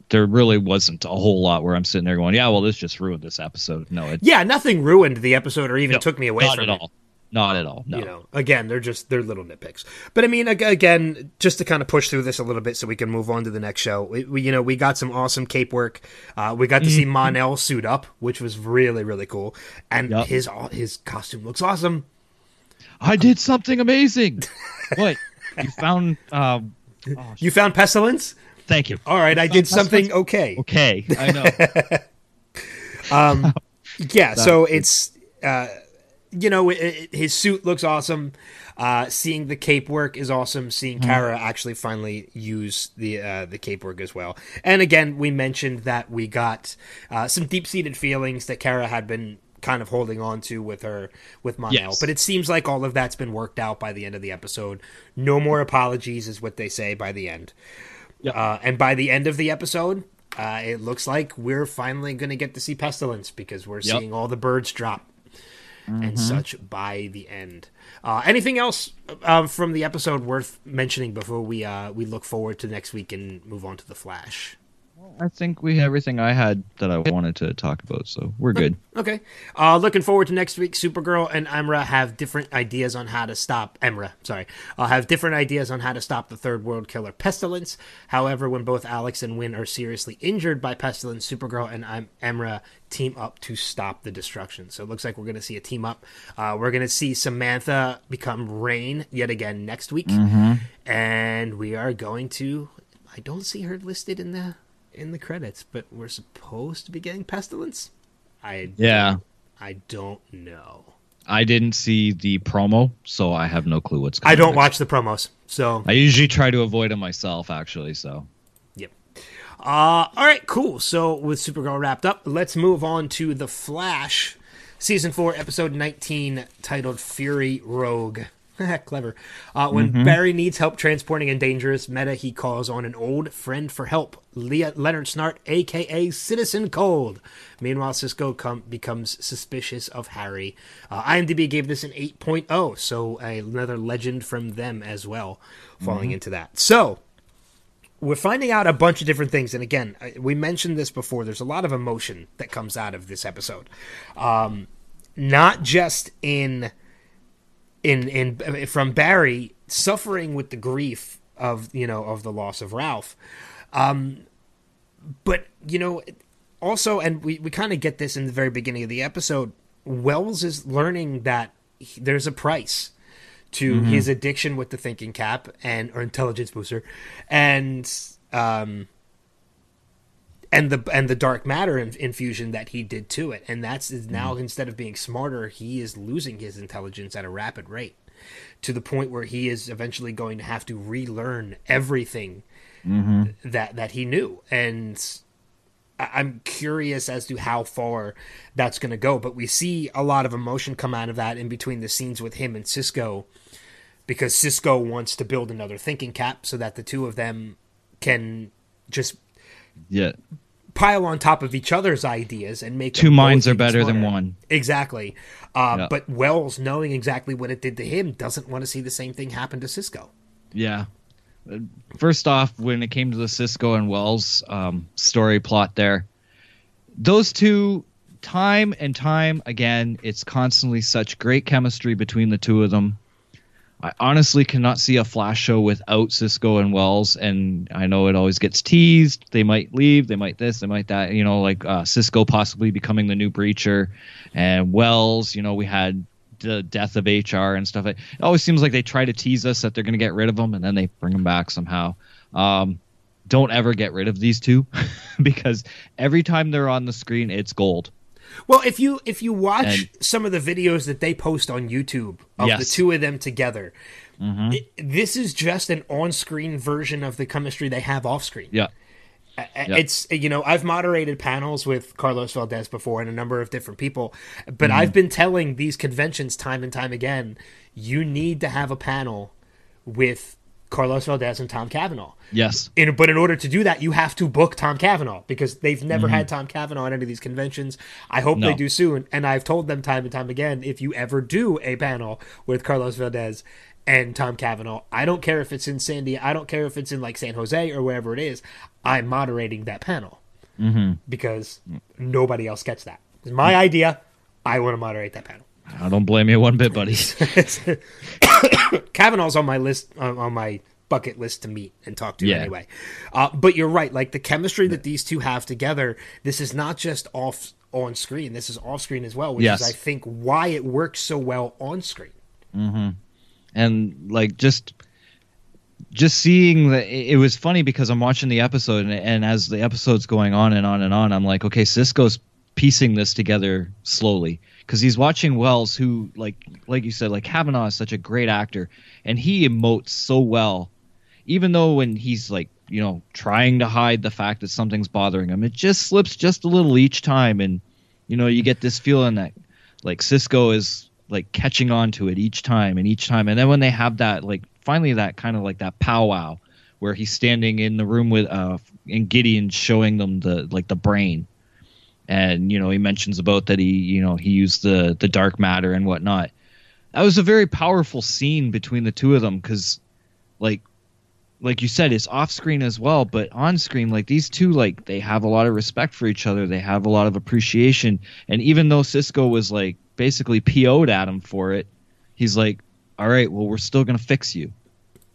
there really wasn't a whole lot where I'm sitting there going, "Yeah, well, this just ruined this episode." No, it Yeah, nothing ruined the episode or even no, took me away not from at it. all. Not at all. No. You know, again, they're just they're little nitpicks. But I mean, again, just to kind of push through this a little bit so we can move on to the next show. We, we you know, we got some awesome cape work. Uh, we got to see Mon-El suit up, which was really really cool, and Yep. his his costume looks awesome. I did something amazing. what you found? Um, oh, You found pestilence. thank you. All right, I did something okay. Okay, I know. um, Yeah, so it's uh, you know it, it- his suit looks awesome. Uh, seeing the cape work is awesome. Seeing Kara actually finally use the uh, the cape work as well. And again, we mentioned that we got uh, some deep seated feelings that Kara had been kind of holding on to with her with Mon-El. Yes. But it seems like all of that's been worked out by the end of the episode. No more apologies is what they say by the end. Uh, and by the end of the episode, uh, it looks like we're finally going to get to see Pestilence because we're Yep. seeing all the birds drop and such by the end. Uh, anything else uh, from the episode worth mentioning before we uh, we look forward to next week and move on to the Flash? I think we have everything I had that I wanted to talk about, so we're good. Okay. Uh, looking forward to next week. Supergirl and Imra have different ideas on how to stop Imra. Sorry, uh, have different ideas on how to stop the third world killer Pestilence. However, when both Alex and Winn are seriously injured by Pestilence, Supergirl and Em- Imra team up to stop the destruction. So it looks like we're going to see a team up. Uh, we're going to see Samantha become Reign yet again next week, and we are going to. I don't see her listed in the in the credits, but we're supposed to be getting Pestilence. I Yeah, I don't know. I didn't see the promo, so I have no clue what's. coming I don't next. watch the promos, so I usually try to avoid them myself, actually. So yep. Uh, all right, cool. So with Supergirl wrapped up, let's move on to the Flash, season four, episode nineteen, titled "Fury Rogue." Clever. Uh, when Barry needs help transporting a dangerous meta, he calls on an old friend for help, Leah Leonard Snart, aka Citizen Cold. Meanwhile, Cisco com- becomes suspicious of Harry. Uh, IMDb gave this an 8.0, so another legend from them as well, falling into that. So, we're finding out a bunch of different things and again we mentioned this before there's a lot of emotion that comes out of this episode um, not just in in in from barry suffering with the grief of you know of the loss of ralph. Um, but you know also and we, we kind of get this in the very beginning of the episode wells is learning that he- there's a price to his addiction with the thinking cap and or intelligence booster and um and the and the dark matter in, infusion that he did to it. And that's is now mm-hmm. instead of being smarter he is losing his intelligence at a rapid rate to the point where he is eventually going to have to relearn everything mm-hmm. that that he knew. And I'm curious as to how far that's going to go, but we see a lot of emotion come out of that in between the scenes with him and Cisco because Cisco wants to build another thinking cap so that the two of them can just yeah, pile on top of each other's ideas and make two minds are better than one. Exactly. Uh, Yeah. But Wells, knowing exactly what it did to him, doesn't want to see the same thing happen to Cisco. Yeah. Uh, First off, when it came to the Cisco and Wells um, story plot, there, those two time and time again it's constantly such great chemistry between the two of them i honestly cannot see a flash show without cisco and wells and i know it always gets teased. They might leave they might this they might that you know like uh, cisco possibly becoming the new breacher and wells you know we had the death of hr and stuff. It always seems like they try to tease us that they're going to get rid of them and then they bring them back somehow. Um, don't ever get rid of these two because every time they're on the screen it's gold Well, if you if you watch And- some of the videos that they post on YouTube of the Yes. Mm-hmm. two of them together, it- this is just an on-screen version of the chemistry they have off-screen. yeah A- It's you know I've moderated panels with Carlos Valdes before and a number of different people, but I've been telling these conventions time and time again, you need to have a panel with Carlos Valdes and Tom Cavanagh. yes In, but in order to do that, you have to book Tom Cavanagh because they've never Mm-hmm. had Tom Cavanagh at any of these conventions. I hope No. they do soon. And I've told them time and time again if you ever do a panel with Carlos Valdes and Tom Cavanaugh, I don't care if it's in Sandy, I don't care if it's in like San Jose or wherever it is, I'm moderating that panel mm-hmm. because nobody else gets that. It's my idea. I want to moderate that panel. I don't blame you one bit buddy Cavanagh's on my list on, on my bucket list to meet and talk to Yeah. anyway. Uh, but you're right, like the chemistry that these two have together. This is not just off on screen. This is off screen as well, which Yes. is I think why it works so well on screen. and like just just seeing that it it was funny because i'm watching the episode and, and as the episode's going on and on and on i'm like okay cisco's piecing this together slowly because he's watching wells who like like you said like cavanagh is such a great actor and he emotes so well. Even though when he's like you know trying to hide the fact that something's bothering him it just slips just a little each time and you know you get this feeling that like cisco is like catching on to it each time and each time. And then when they have that like finally that kind of like that powwow where he's standing in the room with uh and gideon showing them the like the brain and you know he mentions about that he you know he used the the dark matter and whatnot. That was a very powerful scene between the two of them because like like you said it's off screen as well but on screen like these two like they have a lot of respect for each other. They have a lot of appreciation. And even though cisco was like basically po'd at him for it he's like all right well we're still gonna fix you.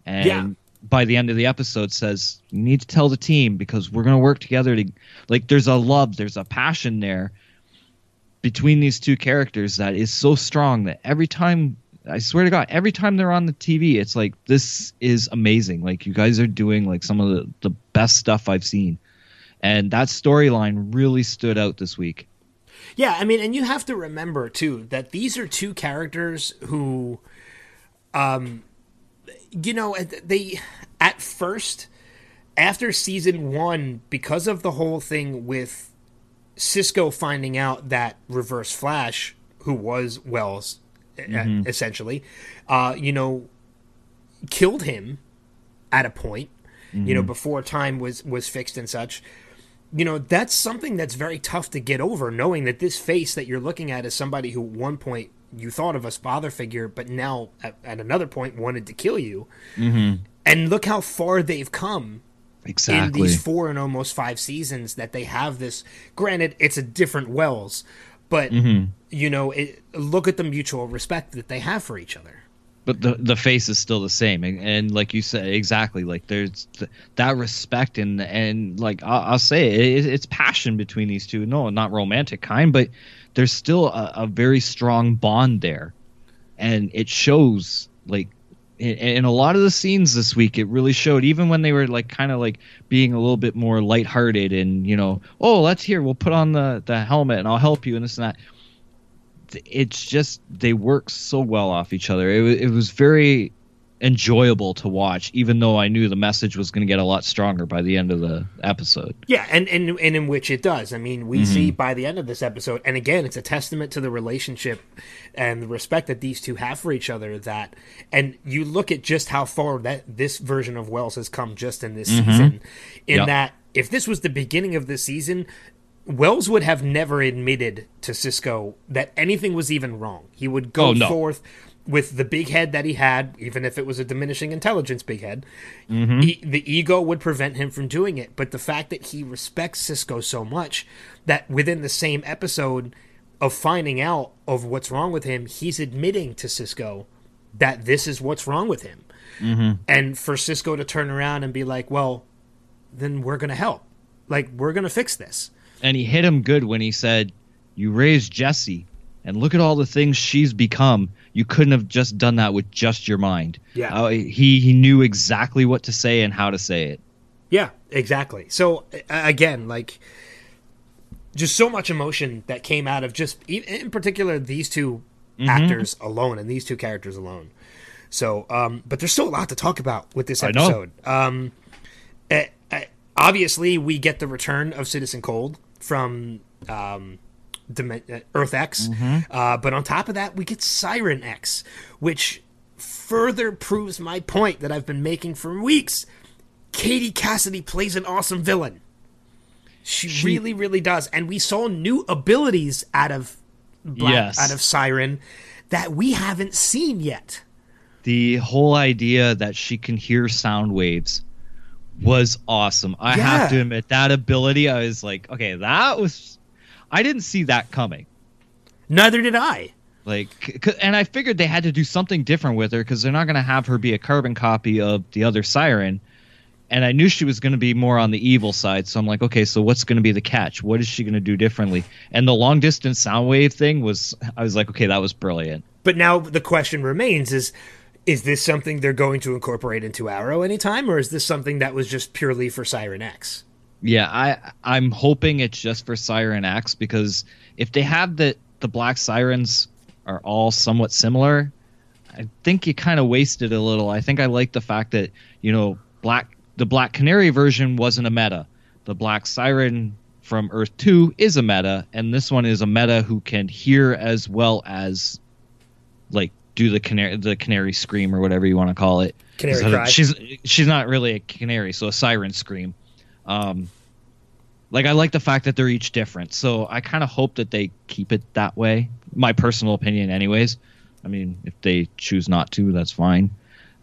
And Yeah. By the end of the episode says you need to tell the team because we're gonna work together to like there's a love there's a passion there between these two characters that is so strong that every time I swear to God, every time they're on the TV, it's like this is amazing. Like you guys are doing like some of the, the best stuff I've seen. And that storyline really stood out this week. Yeah, I mean, and you have to remember too that these are two characters who, um, you know, they at first after season one, because of the whole thing with Cisco finding out that Reverse Flash, who was Wells, uh, essentially, uh, you know, killed him at a point, you know, before time was was fixed and such. You know that's something that's very tough to get over knowing that this face that you're looking at is somebody who at one point you thought of as father figure but now at, at another point wanted to kill you. Mm-hmm. and look how far they've come in Exactly. these four and almost five seasons that they have this. Granted it's a different wells but you know it, look at the mutual respect that they have for each other. But the the face is still the same. And, and like you said exactly like there's th- that respect and and like I'll, I'll say it, it's passion between these two. No not romantic kind but there's still a, a very strong bond there and it shows like in, in a lot of the scenes this week it really showed even when they were like kind of like being a little bit more lighthearted and you know oh let's here we'll put on the the helmet and i'll help you and this and that it's just they work so well off each other. It, it was very enjoyable to watch, even though I knew the message was going to get a lot stronger by the end of the episode. Yeah, and, and and in which it does. I mean, we mm-hmm. see by the end of this episode, and again, it's a testament to the relationship and the respect that these two have for each other. That, and you look at just how far that this version of Wells has come just in this mm-hmm. season. In Yep. that, if this was the beginning of the season. Wells would have never admitted to Cisco that anything was even wrong. He would go Oh, no. forth with the big head that he had, even if it was a diminishing intelligence big head, mm-hmm. e- the ego would prevent him from doing it. But the fact that he respects Cisco so much that within the same episode of finding out of what's wrong with him, he's admitting to Cisco that this is what's wrong with him. Mm-hmm. And for Cisco to turn around and be like, well, then we're going to help. Like, we're going to fix this. and he hit him good when he said, "You raised Jesse, and look at all the things she's become. You couldn't have just done that with just your mind." Yeah. Uh, he he knew exactly what to say and how to say it. Yeah, exactly. So again, like just so much emotion that came out of just in particular these 2 actors alone and these two characters alone. So, um, but there's still a lot to talk about with this I know. episode. Um, obviously, we get the return of Citizen Cold from um, Earth X, uh, but on top of that, we get Siren X, which further proves my point that I've been making for weeks. Katie Cassidy plays an awesome villain. She, She- really, really does, and we saw new abilities out of Black, Yes. out of Siren that we haven't seen yet. The whole idea that she can hear sound waves was awesome. I have to admit that ability. I was like, okay, that was. I didn't see that coming. Neither did I. Like, and I figured they had to do something different with her because they're not going to have her be a carbon copy of the other siren. And I knew she was going to be more on the evil side, so I'm like, okay, so what's going to be the catch? What is she going to do differently? And the long distance sound wave thing was, I was like, okay, that was brilliant. But now the question remains: is is this something they're going to incorporate into Arrow anytime, or is this something that was just purely for Siren X? Yeah, I I'm hoping it's just for Siren X because if they have the the black sirens are all somewhat similar, I think you kind of wasted a little. I think I like the fact that you know black the Black Canary version wasn't a meta. The Black Siren from Earth Two is a meta, and this one is a meta who can hear as well as like do the canary the canary scream or whatever you want to call it. Canary So cry. She's she's not really a canary, so a siren scream. Um, like I like the fact that they're each different, so I kind of hope that they keep it that way. My personal opinion, anyways. I mean, if they choose not to, that's fine.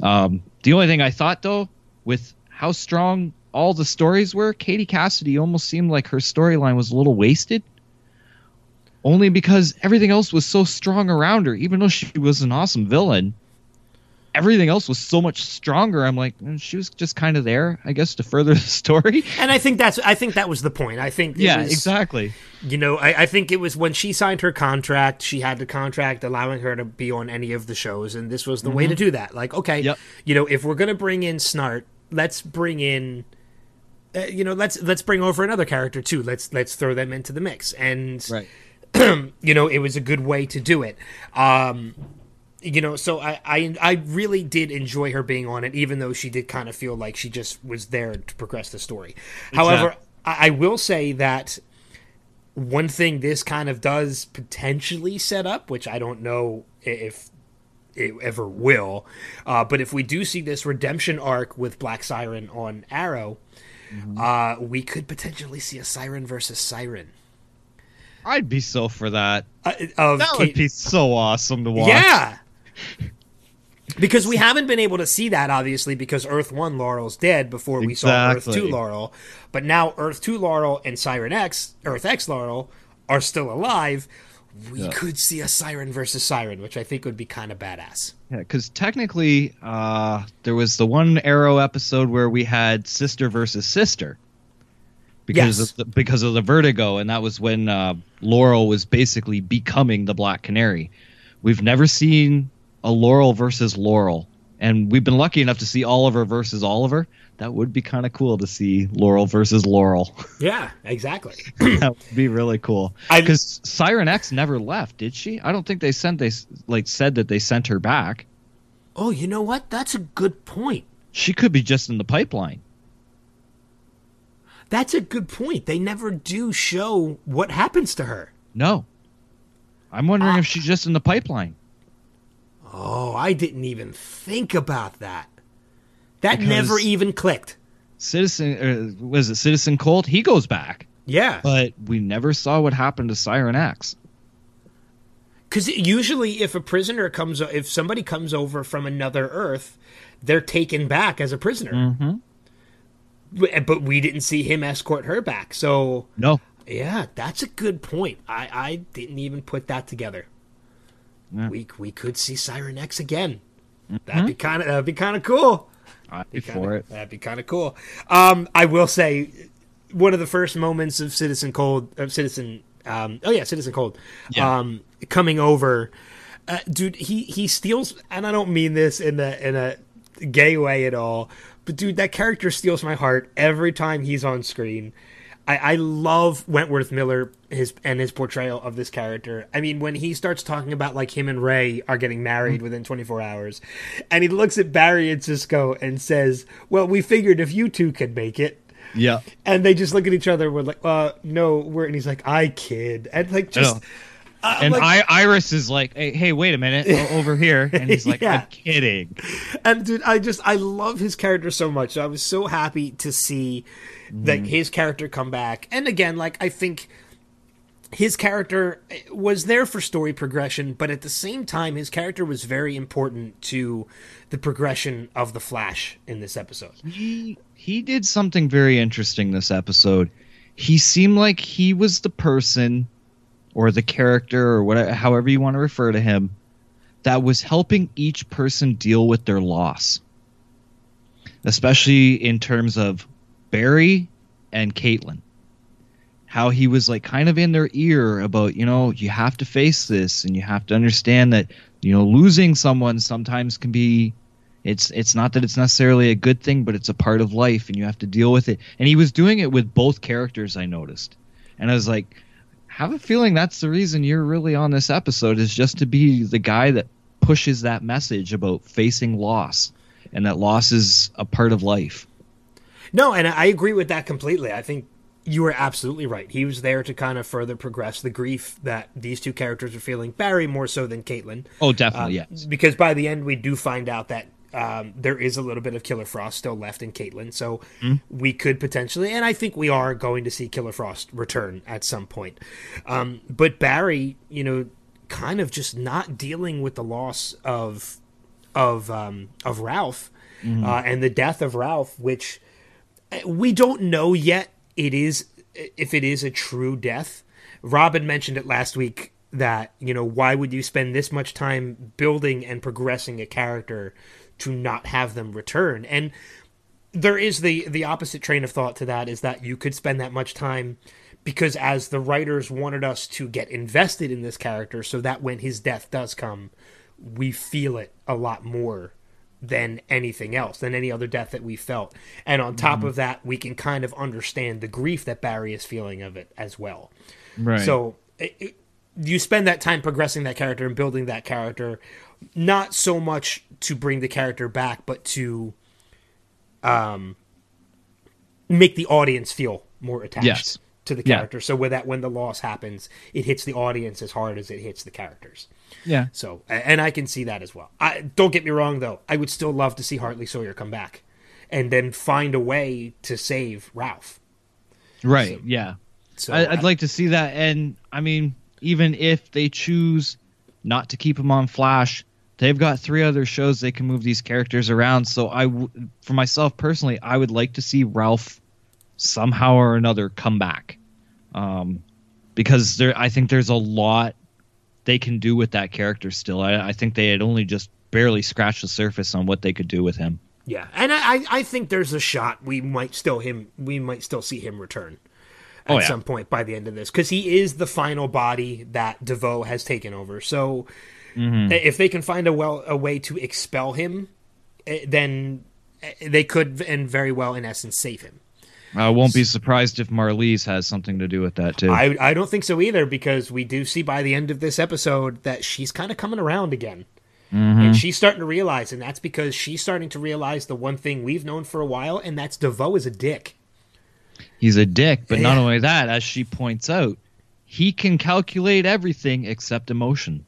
Um, the only thing I thought though, with how strong all the stories were, Katie Cassidy almost seemed like her storyline was a little wasted. Only because everything else was so strong around her, even though she was an awesome villain everything else was so much stronger. I'm like, mm, she was just kind of there, I guess, to further the story. And I think that's I think that was the point. I think yeah, was- exactly. You know, I, I think it was when she signed her contract, she had the contract allowing her to be on any of the shows, and this was the way to do that. Like, okay, Mm-hmm. Yep. you know, if we're gonna bring in Snart, let's bring in, uh, you know, let's let's bring over another character too. Let's let's throw them into the mix, and Right. you know, it was a good way to do it. Um, you know, so I, I I really did enjoy her being on it, even though she did kind of feel like she just was there to progress the story. However, I, I will say that one thing this kind of does potentially set up, which I don't know if it ever will, uh, but if we do see this redemption arc with Black Siren on Arrow, uh, we could potentially see a Siren versus Siren. I'd be so for that. Uh, of That Kate- would be so awesome to watch. Yeah. Because we haven't been able to see that, obviously, because Earth 1 Laurel's dead before we saw Earth 2 Exactly. Laurel. But now Earth 2 Laurel and Siren X, Earth X Laurel, are still alive. We Yeah. could see a Siren versus Siren, which I think would be kind of badass. Yeah, because technically, uh, there was the one Arrow episode where we had sister versus sister because Yes. of the, because of the vertigo, and that was when uh, Laurel was basically becoming the Black Canary. We've never seen a Laurel versus Laurel, and we've been lucky enough to see Oliver versus Oliver. That would be kind of cool to see Laurel versus Laurel. Yeah, exactly. that would be really cool. Because Siren X never left, did she? I don't think they sent they like said that they sent her back. oh, you know what? That's a good point. She could be just in the pipeline. That's a good point. They never do show what happens to her. No. I'm wondering if ah. she's just in the pipeline. Oh, I didn't even think about that. That Because- never even clicked. Citizen, uh, was it Citizen Cold? He goes back, Yeah. but we never saw what happened to Siren X. Because usually, if a prisoner comes, if somebody comes over from another Earth, they're taken back as a prisoner. Mm-hmm. But- But we didn't see him escort her back. So, No. yeah, that's a good point. I, I didn't even put that together. Yeah. We we could see Siren X again. That'd be kind of that'd be kind of cool. I'd be Kinda- for it. That'd be kind of cool. Um, I will say, one of the first moments of Citizen Cold, of Citizen, um, oh yeah, Citizen Cold, Yeah. um, coming over, uh, dude, he he steals, and I don't mean this in a in a gay way at all, but dude, that character steals my heart every time he's on screen. I, I love Wentworth Miller his and his portrayal of this character. I mean, when he starts talking about like him and Ray are getting married within 24 hours, and he looks at Barry and Cisco and says, "Well, we figured if you two could make it." Yeah. And they just look at each other. We're like, "Uh, no, we're." And he's like, "I kid," and like just. uh, And like- I, Iris is like, hey, hey, wait a minute, over here. And he's like, Yeah. I'm kidding. and dude, I just I love his character so much. I was so happy to see that mm-hmm. his character come back. And again, like I think his character eh, was there for story progression, but at the same time, his character was very important to the progression of the Flash in this episode. He he did something very interesting this episode. He seemed like he was the person or the character or whatever however you want to refer to him that was helping each person deal with their loss. Especially in terms of Barry and Caitlin. How he was like kind of in their ear about, you know, you have to face this and you have to understand that, you know, losing someone sometimes can be it's it's not that it's necessarily a good thing, but it's a part of life and you have to deal with it. And he was doing it with both characters I noticed. And I was like, have a feeling that's the reason you're really on this episode is just to be the guy that pushes that message about facing loss and that loss is a part of life. No, and I agree with that completely. I think you were absolutely right. He was there to kind of further progress the grief that these two characters are feeling. Barry more so than Caitlin. Oh, definitely, Um, yes. Because by the end, we do find out that um, there is a little bit of Killer Frost still left in Caitlin. So we could potentially, and I think we are going to see Killer Frost return at some point. Um, but Barry, you know, kind of just not dealing with the loss of of um, of Ralph uh, and the death of Ralph, which uh, we don't know yet. It is if it is a true death. Robin mentioned it last week that you know why would you spend this much time building and progressing a character to not have them return and there is the the opposite train of thought to that is that you could spend that much time because as the writers wanted us to get invested in this character so that when his death does come we feel it a lot more than anything else than any other death that we felt and on top of that we can kind of understand the grief that Barry is feeling of it as well Right. so it, it, you spend that time progressing that character and building that character, not so much to bring the character back, but to um, make the audience feel more attached Yes. to the Yeah. character. So with that, when the loss happens, it hits the audience as hard as it hits the characters. Yeah. So, and I can see that as well. I don't get me wrong though. I would still love to see Hartley Sawyer come back, and then find a way to save Ralph. Right. So- yeah. So I, I'd like to see that. And I mean, even if they choose not to keep him on Flash, they've got three other shows they can move these characters around. So I, w- for myself personally, I would like to see Ralph somehow or another come back, um, because there, I think there's a lot they can do with that character still. I, I think they had only just barely scratched the surface on what they could do with him. Yeah, and I, I- think there's a shot we might still him we might still see him return at Oh, yeah. some point by the end of this because he is the final body that DeVoe has taken over. So Mm-hmm. if they can find a well a way to expel him, eh, then eh, they could and very well in essence save him. I won't be surprised if Marlize has something to do with that too. I I don't think so either because we do see by the end of this episode that she's kind of coming around again. Mm-hmm. And she's starting to realize, and that's because she's starting to realize the one thing we've known for a while, and that's DeVoe is a dick. He's a dick, but not only that, as she points out, he can calculate everything except emotion.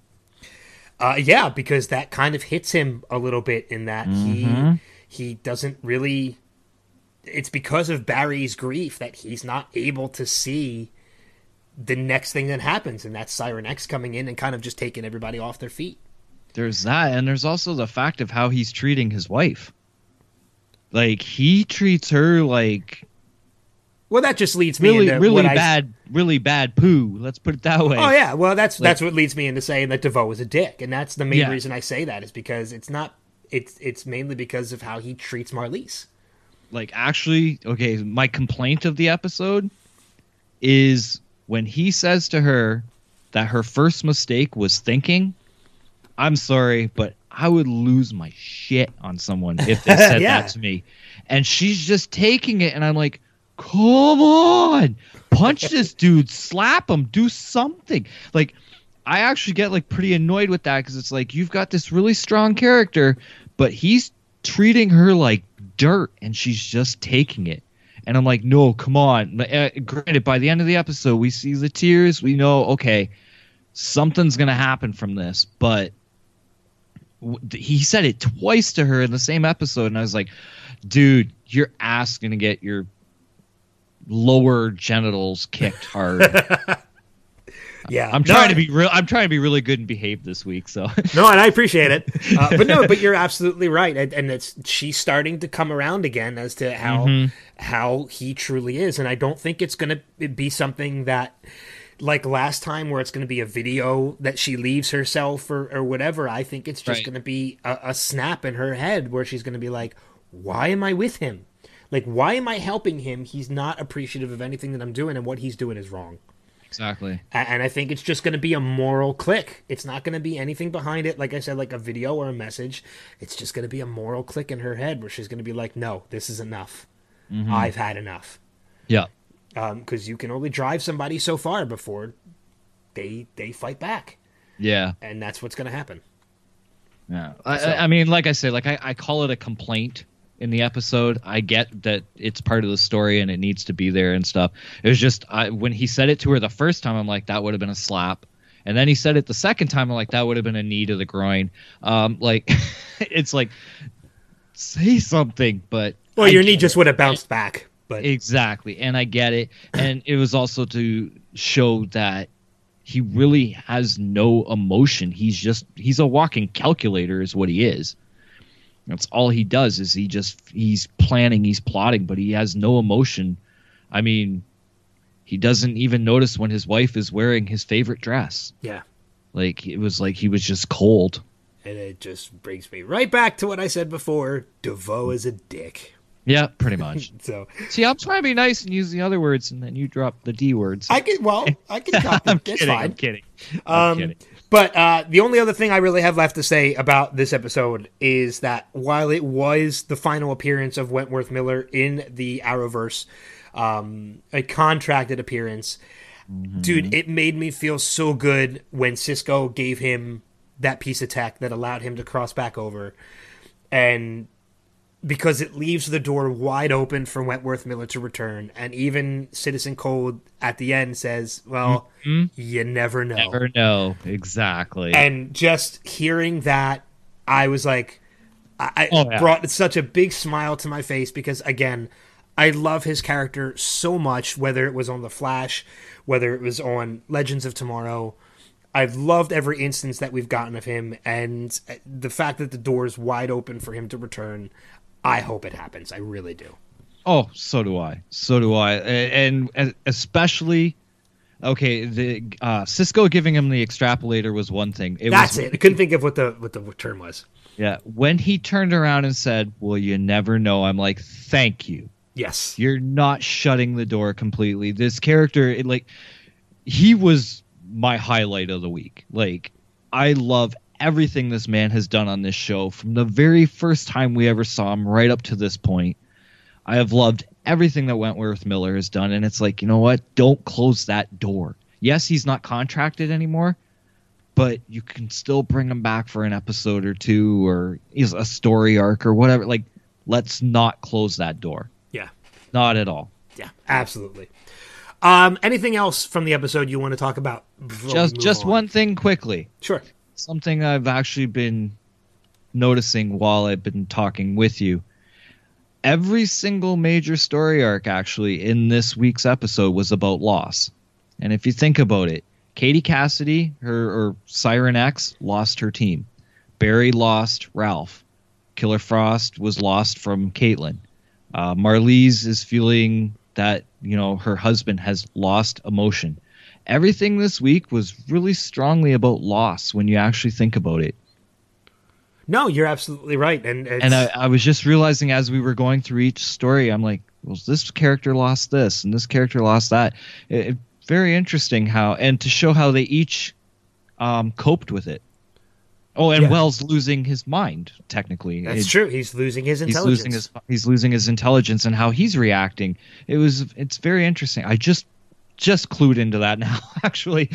Uh, yeah, because that kind of hits him a little bit in that Mm-hmm. he he doesn't really. It's because of Barry's grief that he's not able to see the next thing that happens, and that's Siren X coming in and kind of just taking everybody off their feet. There's that, and there's also the fact of how he's treating his wife. Like he treats her like Well, that just leads me really, into really what I- bad, really bad poo. Let's put it that way. Oh yeah, well that's Like- that's what leads me into saying that DeVoe is a dick, and that's the main Yeah. reason I say that is because it's not it's it's mainly because of how he treats Marlize. Like actually okay my complaint of the episode is when he says to her that her first mistake was thinking i'm sorry but i would lose my shit on someone if they said Yeah. that to me and she's just taking it and i'm like come on punch this dude slap him do something like i actually get like pretty annoyed with that because it's like you've got this really strong character but he's treating her like dirt and she's just taking it. And i'm like no come on. Uh, granted by the end of the episode we see the tears. We know okay something's gonna happen from this. But w- he said it twice to her in the same episode and i was like dude your ass gonna get your lower genitals kicked hard Yeah, i'm trying I- to be real i'm trying to be really good and behaved this week so no, and I appreciate it. Uh, but no, but you're absolutely right, and, and it's she's starting to come around again as to how Mm-hmm. how he truly is, and I don't think it's going to be something that. Like last time, where it's going to be a video that she leaves herself or, or whatever, I think it's just Right. going to be a, a snap in her head where she's going to be like, "Why am I with him? Like, why am I helping him? He's not appreciative of anything that I'm doing, and what he's doing is wrong." Exactly and I think it's just going to be a moral click. It's not going to be anything behind it. Like I said, like a video or a message. It's just going to be a moral click in her head where she's going to be like, "No, this is enough. Mm-hmm. I've had enough." yeah um, Because you can only drive somebody so far before they they fight back, yeah and that's what's going to happen. Yeah, I, So- I mean, like I said, like I, I call it a complaint in the episode. I get that it's part of the story and it needs to be there and stuff. It was just I, when he said it to her the first time, I'm like, that would have been a slap. And then he said it the second time, I'm like, that would have been a knee to the groin. Um, like, it's like, say something, but Well, I your knee just it. would have bounced back, but Exactly. And I get it. And it was also to show that he really has no emotion. He's just he's a walking calculator is what he is. That's all he does is he just he's planning, he's plotting, but he has no emotion. I mean, he doesn't even notice when his wife is wearing his favorite dress. yeah. Like it was like he was just cold. And it just brings me right back to what I said before. DeVoe is a dick. Yeah, pretty much. So See, I'm trying to be nice and use the other words, and then you drop the D words. I can well, I can cop I'm kidding. fine. I'm kidding. I'm Um, kidding. But uh, the only other thing I really have left to say about this episode is that while it was the final appearance of Wentworth Miller in the Arrowverse, um, a contracted appearance, dude, it made me feel so good when Cisco gave him that piece of tech that allowed him to cross back over, and because it leaves the door wide open for Wentworth Miller to return, and even Citizen Cold at the end says, "Well, mm-hmm. you never know." Never know exactly. and just hearing that i was like i, I Oh, yeah. brought such a big smile to my face because again i love his character so much whether it was on the flash whether it was on legends of tomorrow i've loved every instance that we've gotten of him and uh, the fact that the door is wide open for him to return i hope it happens i really do oh, so do I. So do I. And, and especially, okay, the uh, Cisco giving him the extrapolator was one thing. It that's was, it i couldn't think of what the what the term was Yeah, when he turned around and said, "Well, you never know," I'm like, "Thank you." yes You're not shutting the door completely. This character, it, like, he was my highlight of the week. Like, I love everything this man has done on this show from the very first time we ever saw him right up to this point. I have loved everything that Wentworth Miller has done, and it's like, you know what? Don't close that door. Yes, he's not contracted anymore, but you can still bring him back for an episode or two, or is a story arc or whatever. Like, let's not close that door. yeah Not at all. Yeah, absolutely. Um, anything else from the episode you want to talk about? Just just on? one thing quickly. Sure. Something I've actually been noticing while I've been talking with you. Every single major story arc actually in this week's episode was about loss. And if you think about it, Katie Cassidy, her or Siren X, lost her team. Barry lost Ralph. Killer Frost was lost from Caitlin. Uh, is feeling that you know her husband has lost emotion. Everything this week was really strongly about loss when you actually think about it. No, you're absolutely right, and it's, And I, I was just realizing as we were going through each story, I'm like, well, this character lost this, and this character lost that. It, it- very interesting how, and to show how they each um, coped with it. Oh, and Yeah. Wells losing his mind. Technically, that's It- true. He's losing his He's intelligence. losing his he's losing his intelligence and how he's reacting. It was it's very interesting. I just just clued into that now. Actually,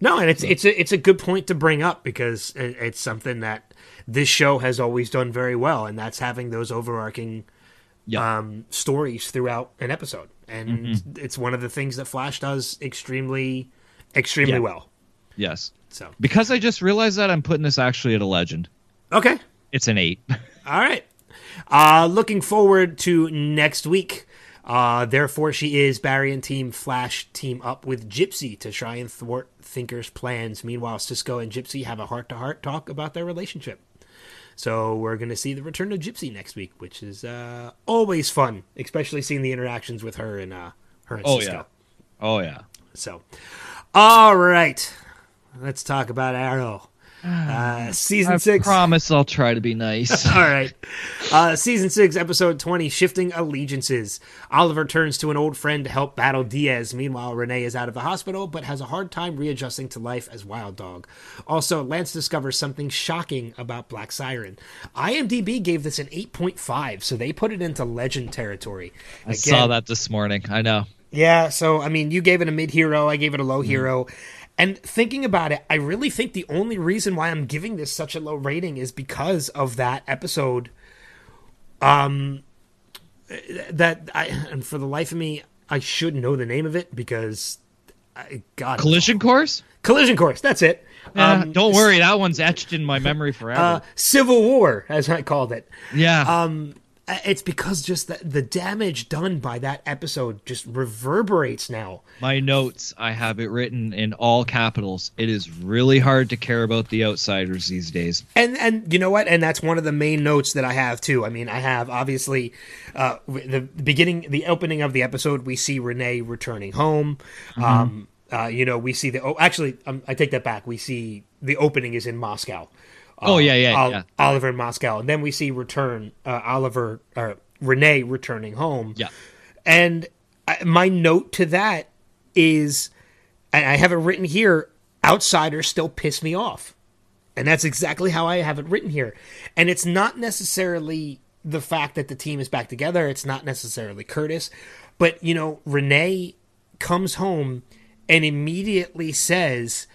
No, and it's it's a it's a good point to bring up because it's something that this show has always done very well, and that's having those overarching Yeah. um, stories throughout an episode, and Mm-hmm. it's one of the things that Flash does extremely, extremely Yeah. well. yes. So Because I just realized that I'm putting this actually at a legend. okay, It's an eight. all right. Uh, looking forward to next week. Uh, therefore, she is Barry and Team Flash team up with Gypsy to try and thwart Thinker's plans. Meanwhile, Cisco and Gypsy have a heart to heart talk about their relationship. So we're going to see the return of Gypsy next week, which is uh, always fun, especially seeing the interactions with her and uh, her and Oh, Cisco. yeah. oh yeah. So, all right, let's talk about Arrow. Uh, season I six. promise I'll try to be nice. All right. Uh, season 6, episode 20 Shifting Allegiances. Oliver turns to an old friend to help battle Diaz. Meanwhile, Renee is out of the hospital but has a hard time readjusting to life as Wild Dog. Also, Lance discovers something shocking about Black Siren. IMDb gave this an 8.5, so they put it into legend territory. I saw that this morning. I know. Yeah, so I mean, you gave it a mid hero, I gave it a low hero. And thinking about it, I really think the only reason why I'm giving this such a low rating is because of that episode. Um, that I and for the life of me, I should know the name of it because, I, God, Collision course? collision course. That's it. Um, don't worry, that one's etched in my memory forever. Uh, Civil War, as I called it. yeah. Um, it's because just the, the damage done by that episode just reverberates now. my notes, I have it written in all capitals. It is really hard to care about the outsiders these days. And and you know what? And that's one of the main notes that I have too. I mean, I have obviously uh, the, beginning, the opening of the episode. We see Renee returning home. Um, uh, you know, we see the. Oh, actually, um, I take that back. We see the opening is in Moscow. Oh, yeah, yeah, Ol- yeah. Oliver in Moscow, and then we see return uh, Oliver or Renee returning home. Yeah. And I, my note to that is, I have it written here: outsiders still piss me off, and that's exactly how I have it written here. And it's not necessarily the fact that the team is back together. It's not necessarily Curtis, but you know, Renee comes home and immediately says.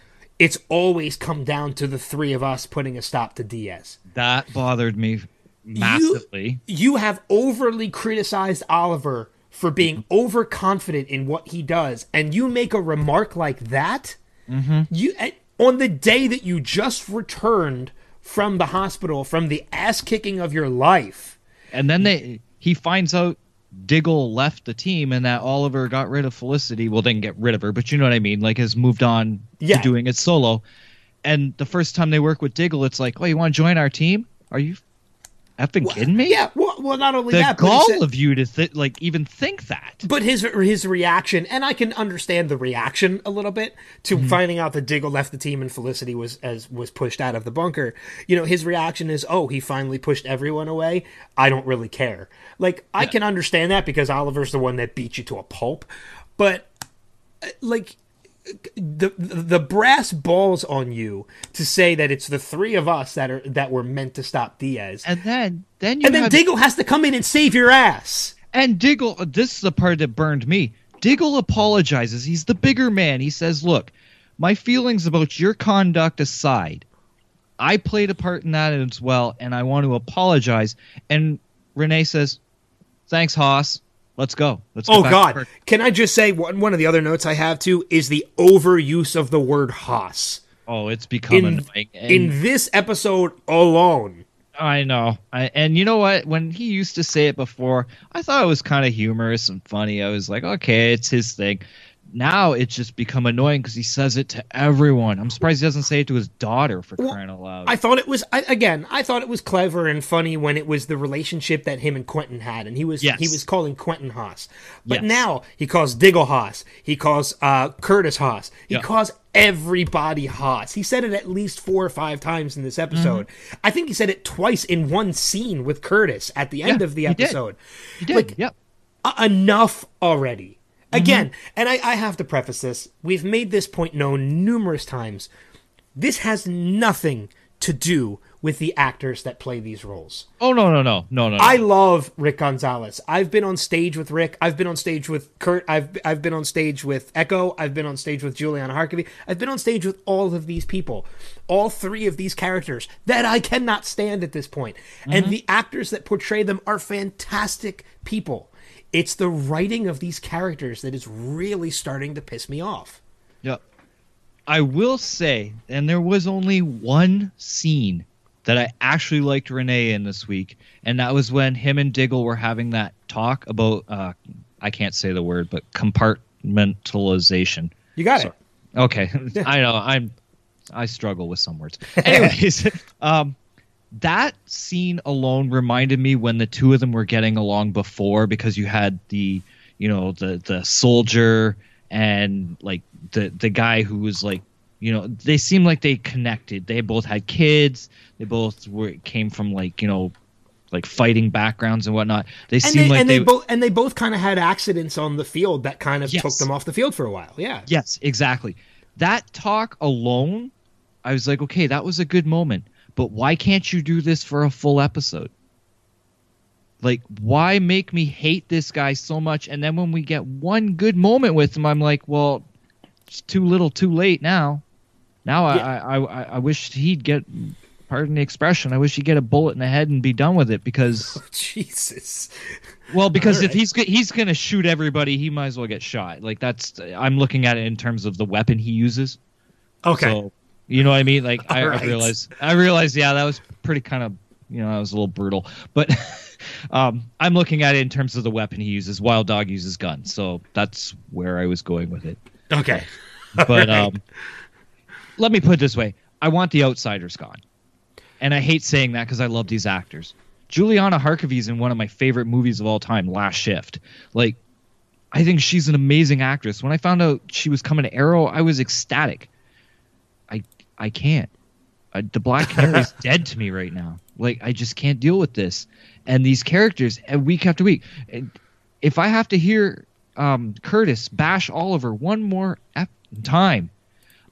It's always come down to the three of us putting a stop to Diaz That bothered me massively. you have overly criticized Oliver for being overconfident in what he does, and you make a remark like that. You eh, on the day that you just returned from the hospital from the ass kicking of your life. And then they he finds out Diggle left the team and that Oliver got rid of Felicity. Well, didn't get rid of her, but you know what I mean. Like has moved on Yeah. to doing it solo. And the first time they work with Diggle, it's like, oh, you want to join our team? Are you effing kidding me? Yeah, well, well not only The that, but, gall said- of you to th- like even think that. but his his reaction, and I can understand the reaction a little bit to Mm-hmm. finding out that Diggle left the team and Felicity was as was pushed out of the bunker. You know, his reaction is, "Oh, he finally pushed everyone away. I don't really care." Like I can understand that because Oliver's the one that beat you to a pulp, but uh, like the the brass balls on you to say that it's the three of us that are that were meant to stop Diaz. And then then you And then have Diggle has to come in and save your ass. And Diggle, this is the part that burned me. Diggle apologizes. He's the bigger man. He says, Look, my feelings about your conduct aside, I played a part in that as well, and I want to apologize. And Renee says, Thanks, Haas. Let's go. Let's go Oh God! Can I just say one one of the other notes I have too is the overuse of the word Haas Oh, it's become in in this episode alone. I know. I, and you know what? When he used to say it before, I thought it was kind of humorous and funny. I was like, okay, it's his thing. Now it's just become annoying because he says it to everyone. I'm surprised he doesn't say it to his daughter for Well, crying out loud. I thought it was I, again. I thought it was clever and funny when it was the relationship that him and Quentin had, and he was Yes. he was calling Quentin Haas, but Yes. now he calls Diggle Haas. He calls uh, Curtis Haas. He Yeah. calls everybody Haas. He said it at least four or five times in this episode. Mm-hmm. I think he said it twice in one scene with Curtis at the end Yeah, of the episode. he did. he did. like- yep. Uh, enough already. Mm-hmm. Again, and I, I have to preface this. We've made this point known numerous times. This has nothing to do with the actors that play these roles. Oh no no no no no. I love Rick Gonzalez. I've been on stage with Rick. I've been on stage with Kurt. I've I've been on stage with Echo. I've been on stage with Juliana Harkavy. I've been on stage with all of these people, all three of these characters that I cannot stand at this point. And the actors that portray them are fantastic people. It's the writing of these characters that is really starting to piss me off. Yep. I will say, and there was only one scene that I actually liked Renee in this week, and that was when him and Diggle were having that talk about uh, I can't say the word, but compartmentalization. You got it. Okay, I know I'm I struggle with some words. Anyways, um, that scene alone reminded me when the two of them were getting along before because you had the you know the the soldier and like the the guy who was like you know they seemed like they connected. They both had kids. They both were came from like you know like fighting backgrounds and whatnot. They And seemed they, like and they, they, both and they both kind of had accidents on the field that kind of Yes. took them off the field for a while. Yeah. Yes, exactly. That talk alone, I was like, okay, that was a good moment. But why can't you do this for a full episode? Like, why make me hate this guy so much? And then when we get one good moment with him, I'm like, well, it's too little, too late now. Now I, Yeah. I, I, I wish he'd get, pardon the expression, I wish he'd get a bullet in the head and be done with it because, Jesus. well, because All if right. he's he's gonna shoot everybody, he might as well get shot. Like that's, I'm looking at it in terms of the weapon he uses. Okay. So you know what I mean? Like I, All I right. realized I realized yeah, that was pretty kind of you know, that was a little brutal. But um I'm looking at it in terms of the weapon he uses. Wild Dog uses guns. So that's where I was going with it. okay. But right. um let me put it this way. I want the outsiders gone. And I hate saying that because I love these actors. Juliana Harkavy's in one of my favorite movies of all time, Last Shift. Like I think she's an amazing actress. When I found out she was coming to Arrow, I was ecstatic. I can't. I, the Black Canary is dead to me right now. Like I just can't deal with this. And these characters, uh, week after week. And If I have to hear um, Curtis bash Oliver one more time,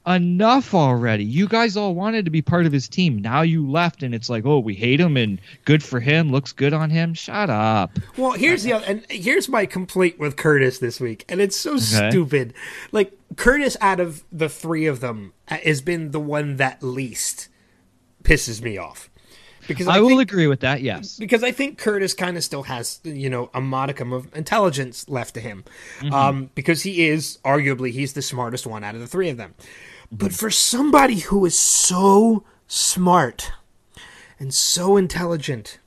enough already. You guys all wanted to be part of his team. Now you left, and it's like, oh, we hate him, and good for him. Looks good on him. Shut up. Well, here's the other, and here's my complaint with Curtis this week, and it's so stupid. Like Curtis, out of the three of them, uh, has been the one that least pisses me off because I, will think, agree with that. Yes. because I think Curtis kind of still has you know a modicum of intelligence left to him, um, because he is arguably he's the smartest one out of the three of them. But for somebody who is so smart and so intelligent,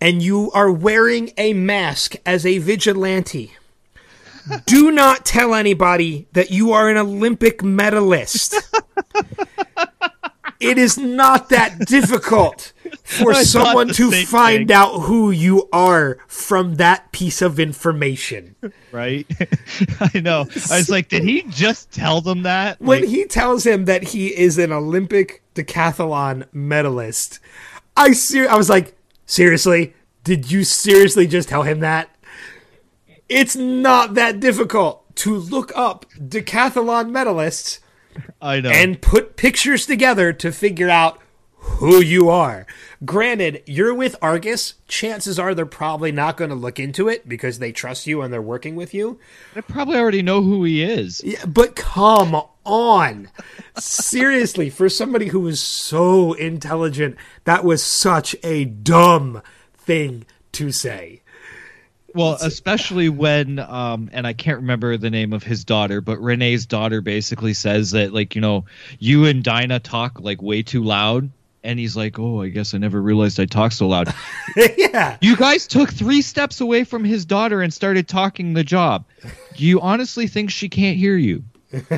and you are wearing a mask as a vigilante. Do not tell anybody that you are an Olympic medalist. it is not that difficult for I someone to find thing. out who you are from that piece of information. Right. I know. I was like, did he just tell them that? When Like, he tells him that he is an Olympic decathlon medalist, I ser- I was like, seriously? Did you seriously just tell him that? It's not that difficult to look up decathlon medalists I know. and put pictures together to figure out who you are. Granted, you're with Argus. Chances are they're probably not going to look into it because they trust you and they're working with you. They probably already know who he is. Yeah, but come on. Seriously, for somebody who is so intelligent, that was such a dumb thing to say. Well, especially when, um, and I can't remember the name of his daughter, but Renee's daughter basically says that, like, you know, you and Dinah talk like way too loud. and he's like, "Oh, I guess I never realized I talk so loud." yeah. You guys took three steps away from his daughter and started talking the job. Do you honestly think she can't hear you?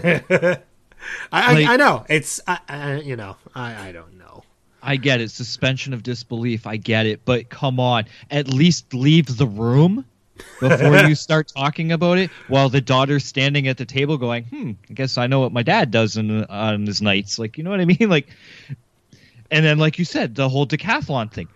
I, Like- I, I know. It's, I, I, you know, I, I don't know. I get it, suspension of disbelief. I get it, but come on, at least leave the room before you start talking about it. While the daughter's standing at the table, going, "Hmm, I guess I know what my dad does in, on his nights." Like, you know what I mean? Like, and then, like you said, the whole decathlon thing.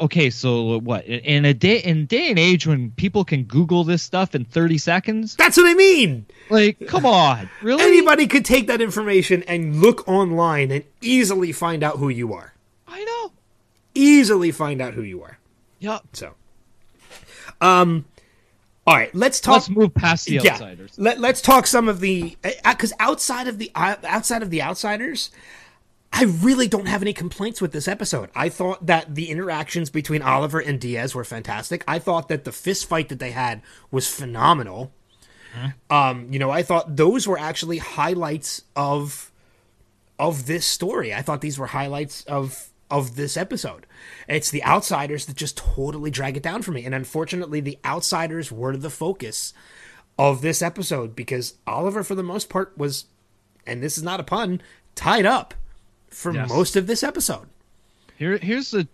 Okay, so what? In a day, in day and age when people can Google this stuff in thirty seconds, That's what I mean. like, come on, really? Anybody could take that information and look online and easily find out who you are. I know. Easily find out who you are. Yep. So, um, all right, let's talk. Let's move past the yeah, outsiders. Let, let's talk some of the because outside of the uh, outside of the outsiders, I really don't have any complaints with this episode. I thought that the interactions between Oliver and Diaz were fantastic. I thought that the fist fight that they had was phenomenal. Um, you know, I thought those were actually highlights of of this story. I thought these were highlights of of this episode. It's the outsiders that just totally drag it down for me. And unfortunately, the outsiders were the focus of this episode because Oliver, for the most part, was, and this is not a pun, tied up for Yes. most of this episode. Here, here's the,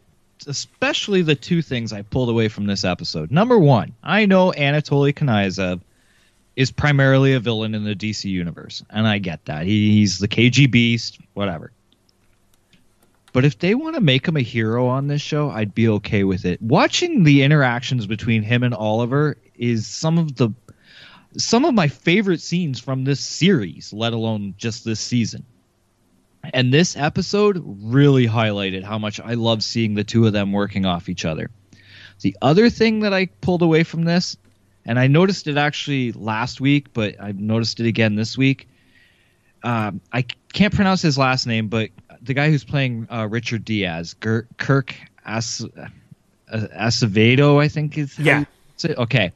especially the two things I pulled away from this episode. Number one, I know Anatoly Knyazov is primarily a villain in the DC universe, and I get that. He, he's the KG Beast, whatever. But if they want to make him a hero on this show, I'd be okay with it. Watching the interactions between him and Oliver is some of the some of my favorite scenes from this series, let alone just this season. And this episode really highlighted how much I love seeing the two of them working off each other. The other thing that I pulled away from this, and I noticed it actually last week, but I noticed it again this week. Um, I can't pronounce his last name, but the guy who's playing uh, Richard Diaz, Ger- Kirk As- uh, Acevedo, I think is Yeah. Okay.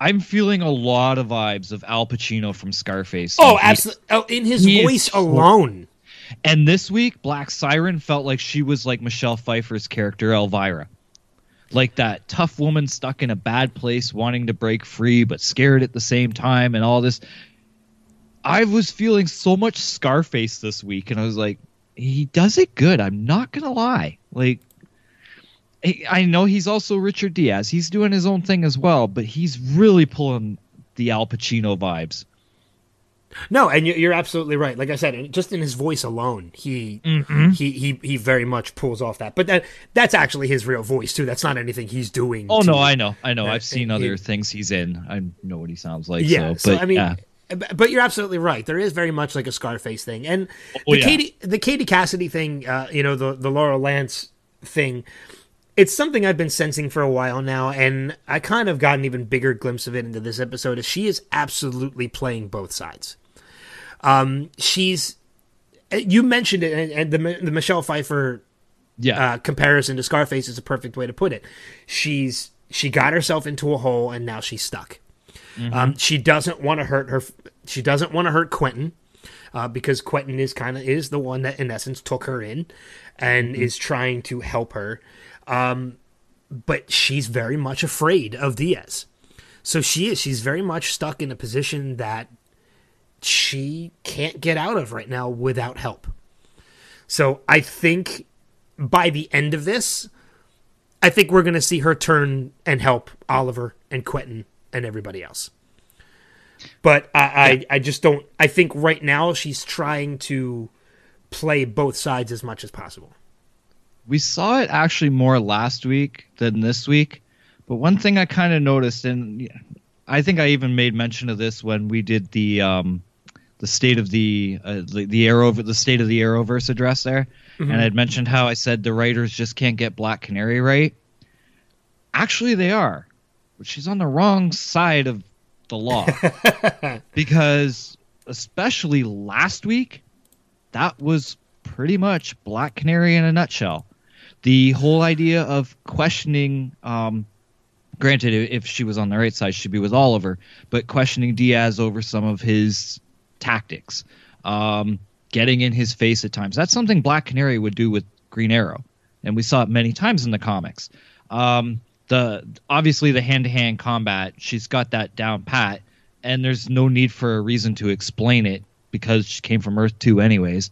I'm feeling a lot of vibes of Al Pacino from Scarface. Oh, absolutely! Oh, in his he voice alone. And this week, Black Siren felt like she was like Michelle Pfeiffer's character, Elvira. Like that tough woman stuck in a bad place, wanting to break free, but scared at the same time, and all this. I was feeling so much Scarface this week, and I was like, he does it good. I'm not going to lie. Like, I- I know he's also Richard Diaz. He's doing his own thing as well, but he's really pulling the Al Pacino vibes. No, and you- you're absolutely right. Like I said, just in his voice alone, he Mm-hmm. he he he very much pulls off that. But that that's actually his real voice too. That's not anything he's doing. Oh no, I know, I know. I've seen it- other it- things he's in. I know what he sounds like. Yeah, so, so, but I mean, yeah. but you're absolutely right. There is very much like a Scarface thing, and Oh, the yeah. Katie the Katie Cassidy thing. Uh, you know, the the Laurel Lance thing. It's something I've been sensing for a while now, and I kind of got an even bigger glimpse of it into this episode. Is she is absolutely playing both sides. Um, she's you mentioned it, and, and the the Michelle Pfeiffer yeah, uh, comparison to Scarface is a perfect way to put it. She's she got herself into a hole and now she's stuck. Um, she doesn't want to hurt her. She doesn't want to hurt Quentin uh, because Quentin is kind of is the one that in essence took her in and is trying to help her. Um, but she's very much afraid of Diaz. So she is. She's very much stuck in a position that she can't get out of right now without help. So I think by the end of this, I think we're going to see her turn and help Oliver and Quentin and everybody else. But I, I, I just don't. I think right now she's trying to play both sides as much as possible. we saw it actually more last week than this week. But one thing I kind of noticed, and I think I even made mention of this when we did the um, the state of the uh, the, the arrow the state of the arrowverse address there, and I'd mentioned how I said the writers just can't get Black Canary right. Actually, they are, but she's on the wrong side of the law because especially last week, that was pretty much Black Canary in a nutshell. The whole idea of questioning, um, granted, if she was on the right side, she'd be with Oliver, but questioning Diaz over some of his tactics. Um, getting in his face at times. That's something Black Canary would do with Green Arrow, and we saw it many times in the comics. Um, the obviously the hand to hand combat, she's got that down pat, and there's no need for a reason to explain it because she came from Earth Two anyways.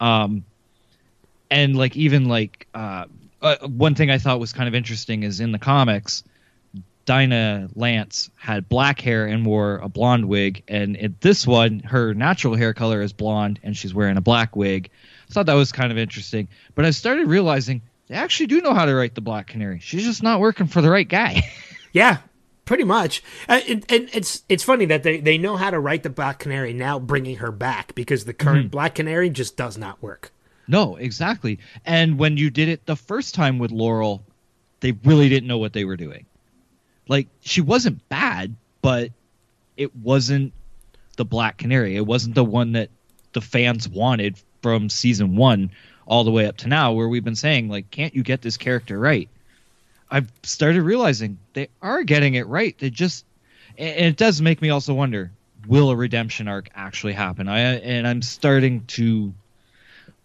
Um, and like even like uh, uh, one thing I thought was kind of interesting is in the comics, Dinah Lance had black hair and wore a blonde wig, and in this one, her natural hair color is blonde and she's wearing a black wig. I thought that was kind of interesting, but I started realizing they actually do know how to write the Black Canary. She's just not working for the right guy. Yeah, pretty much. And, and it's it's funny that they, they know how to write the Black Canary now, bringing her back because the current mm-hmm. Black Canary just does not work. no, exactly. And when you did it the first time with Laurel, they really didn't know what they were doing. Like she wasn't bad, but it wasn't the Black Canary. It wasn't the one that the fans wanted from season one all the way up to now, where we've been saying like, can't you get this character right? I've started realizing they are getting it right. They just, and it does make me also wonder: Will a redemption arc actually happen? I and I'm starting to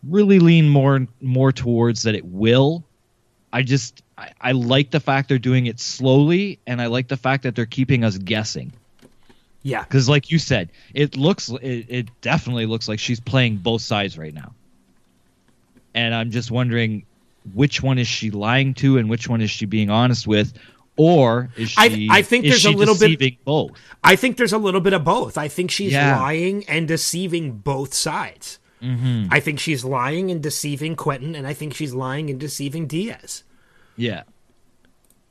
really lean more more towards that it will. I just I, I like the fact they're doing it slowly, and I like the fact that they're keeping us guessing. Yeah. Because, like you said, it looks it, it definitely looks like she's playing both sides right now. And I'm just wondering which one is she lying to and which one is she being honest with, or is I- she? I think is there's a little bit- both. I think there's a little bit of both. I think she's Yeah. lying and deceiving both sides. Mm-hmm. I think she's lying and deceiving Quentin, and I think she's lying and deceiving Diaz. Yeah,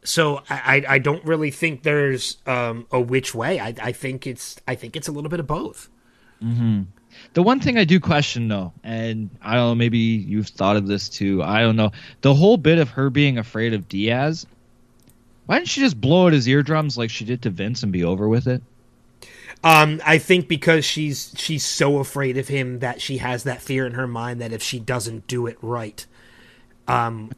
So I, I, don't really think there's um, a which way. I, I think it's I think it's a little bit of both. The one thing I do question though, and I don't know, maybe you've thought of this too. I don't know. The whole bit of her being afraid of Diaz. Why didn't she just blow out his eardrums like she did to Vince and be over with it? Um, I think because she's she's so afraid of him that she has that fear in her mind that if she doesn't do it right, um,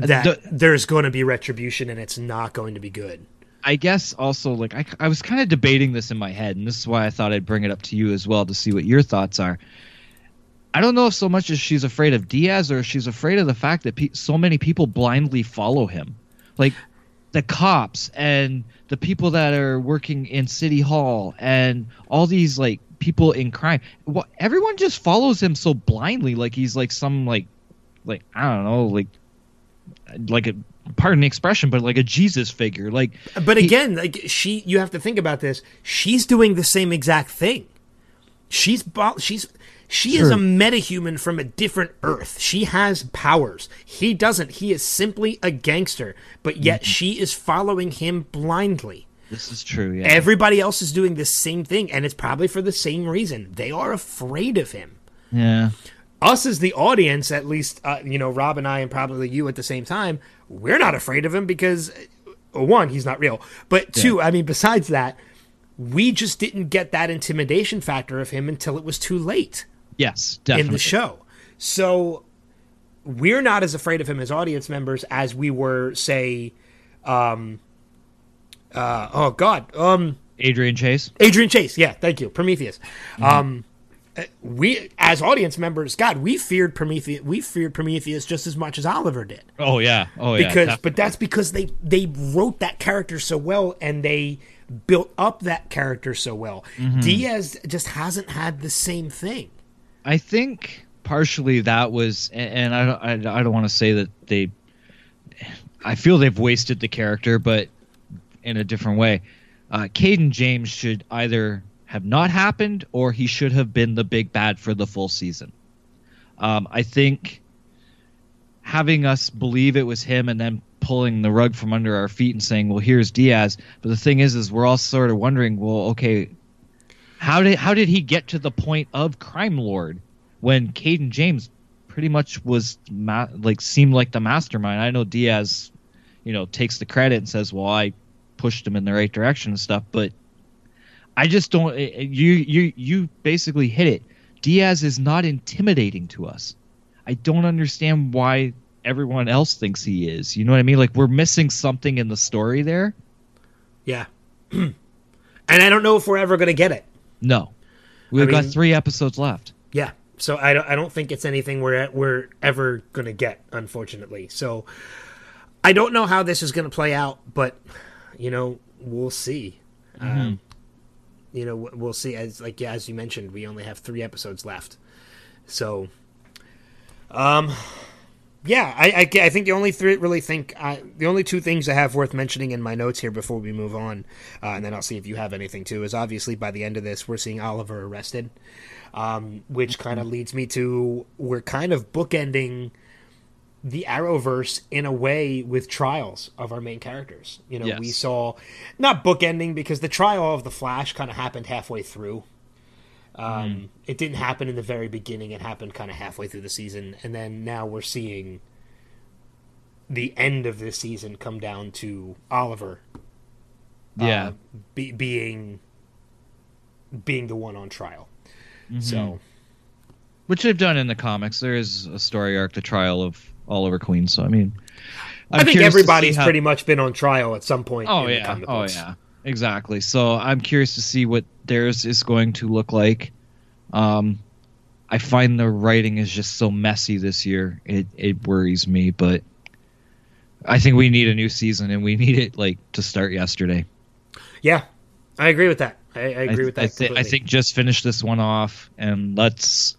that the- there's going to be retribution and it's not going to be good. I guess also like I, I was kind of debating this in my head, and this is why I thought I'd bring it up to you as well to see what your thoughts are. I don't know if so much as she's afraid of Diaz or she's afraid of the fact that pe- so many people blindly follow him, like the cops and the people that are working in City Hall and all these like people in crime. What everyone just follows him so blindly, like he's like some like like I don't know like like a pardon the expression, but like a Jesus figure, like. But He- again, like she, you have to think about this. She's doing the same exact thing. She's she's she is Sure. a metahuman from a different Earth. She has powers. He doesn't. He is simply a gangster. But yet Mm-hmm. she is following him blindly. This is true. Yeah. Everybody else is doing the same thing, and it's probably for the same reason. They are afraid of him. yeah. Us as the audience, at least, uh, you know, Rob and I, and probably you at the same time, we're not afraid of him because, uh, one, he's not real. But two, I mean, besides that, we just didn't get that intimidation factor of him until it was too late Yes. Definitely. in the show. So we're not as afraid of him as audience members as we were, say, um, uh, oh God, um, Adrian Chase. Adrian Chase, yeah, thank you, Prometheus. Um, uh, we as audience members, God, we feared Prometheus. We feared Prometheus just as much as Oliver did, Oh yeah. Oh yeah. because def- but that's because they they wrote that character so well and they built up that character so well. Mm-hmm. Diaz just hasn't had the same thing. I think partially that was, and I don't, I, I don't want to say that they. I feel they've wasted the character, but in a different way. Uh, Cayden James should either have not happened or he should have been the big bad for the full season. Um, I think having us believe it was him and then pulling the rug from under our feet and saying, "Well, here's Diaz," but the thing is, is we're all sort of wondering, well, okay, how did how did he get to the point of crime lord when Cayden James pretty much was ma- like seemed like the mastermind? I know Diaz, you know, takes the credit and says, "Well, I pushed him in the right direction and stuff," but I just don't. eh, eh, You you you basically hit it. Diaz is not intimidating to us. I don't understand why everyone else thinks he is. You know what I mean? Like we're missing something in the story there. Yeah, and I don't know if we're ever going to get it. No, we've I got mean- three episodes left. Yeah, so I don't, I don't think it's anything we're we're ever gonna get, unfortunately. So I don't know how this is gonna play out, but you know we'll see. Um, you know we'll see. As like yeah, as you mentioned, we only have three episodes left, so um. Yeah, I, I, I think the only three really think I, the only two things I have worth mentioning in my notes here before we move on, uh, and then I'll see if you have anything too. Is obviously by the end of this we're seeing Oliver arrested, um, which kind of leads me to we're kind of bookending the Arrowverse in a way with trials of our main characters. You know, Yes. we saw not bookending because the trial of the Flash kind of happened halfway through. Um, It didn't happen in the very beginning. It happened kind of halfway through the season, and then now we're seeing the end of this season come down to Oliver Yeah. uh, be, being being the one on trial. So Which they've done in the comics. There is a story arc, the trial of Oliver Queens. So I mean, i I'm think to see everybody's how- pretty much been on trial at some point. Oh in the yeah, oh yeah, exactly. So I'm curious to see what theirs is going to look like. Um, I find the writing is just so messy this year. It it worries me, but I think we need a new season, and we need it like to start yesterday. Yeah, I agree with that. I, I agree I, with that. I, thi- I think just finish this one off and let's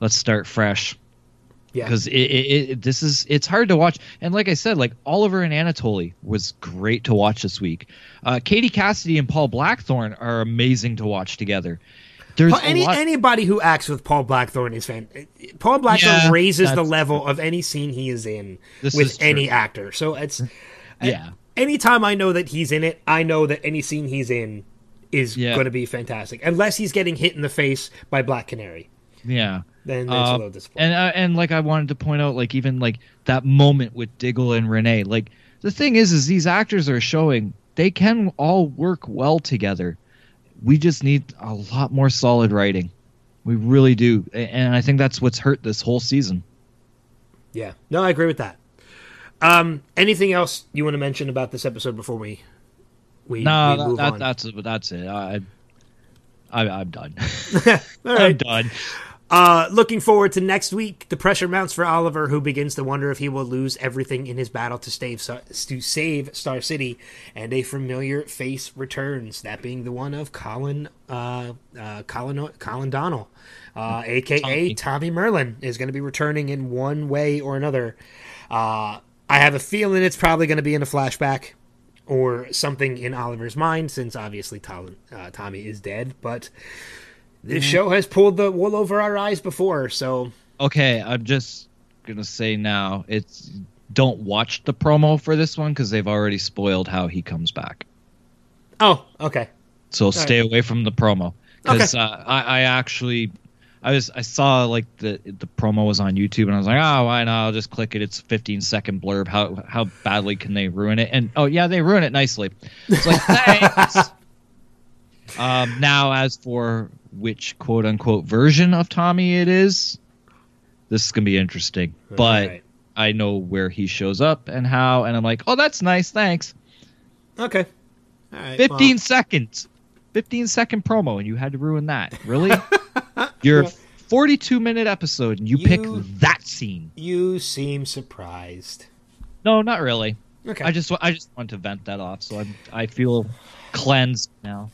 let's start fresh yeah. because it, it, it this is it's hard to watch and like i said like oliver and anatoly was great to watch this week uh, katie cassidy and paul blackthorne are amazing to watch together there's any lot, anybody who acts with Paul Blackthorne is fan. Paul Blackthorne Yeah, raises the level of any scene he is in This with is any actor. So it's yeah anytime I know that he's in it, I know that any scene he's in is Yeah. going to be fantastic. Unless he's getting hit in the face by Black Canary, yeah then a Uh, little disappointing. and uh, and like I wanted to point out, like even like that moment with Diggle and Renee. Like the thing is, is these actors are showing they can all work well together. We just need a lot more solid writing. We really do, and I think that's what's hurt this whole season. yeah, no, I agree with that. Um, anything else you want to mention about this episode before we we, No, we that, move that, on? that's that's it. I, I I'm done. I'm done. Uh, looking forward to next week. The pressure mounts for Oliver, who begins to wonder if he will lose everything in his battle to save to save Star City, and a familiar face returns. That being the one of Colin uh, uh, Colin Colin Donnell, uh, aka Tommy. Tommy Merlyn, is going to be returning in one way or another. Uh, I have a feeling it's probably going to be in a flashback or something in Oliver's mind, since obviously Tom, uh, Tommy is dead. But this show has pulled the wool over our eyes before, so. Okay, I'm just gonna say now, it's don't watch the promo for this one because they've already spoiled how he comes back. oh, okay, So stay away from the promo. Because Okay. uh, I, I actually I was I saw like the the promo was on YouTube and I was like oh why not? I'll just click it. It's a 15 second blurb. How how badly can they ruin it? And oh yeah they ruin it nicely. It's like thanks! Um now as for which quote unquote version of Tommy it is this is gonna be interesting. But I know where he shows up and how and I'm like oh that's nice thanks. Okay, all right. 15 seconds. 15 second promo and you had to ruin that. Really? Your 42 minute episode and you, pick that scene. you seem surprised. no not really. Okay, i just i just want to vent that off so i'm i feel cleansed now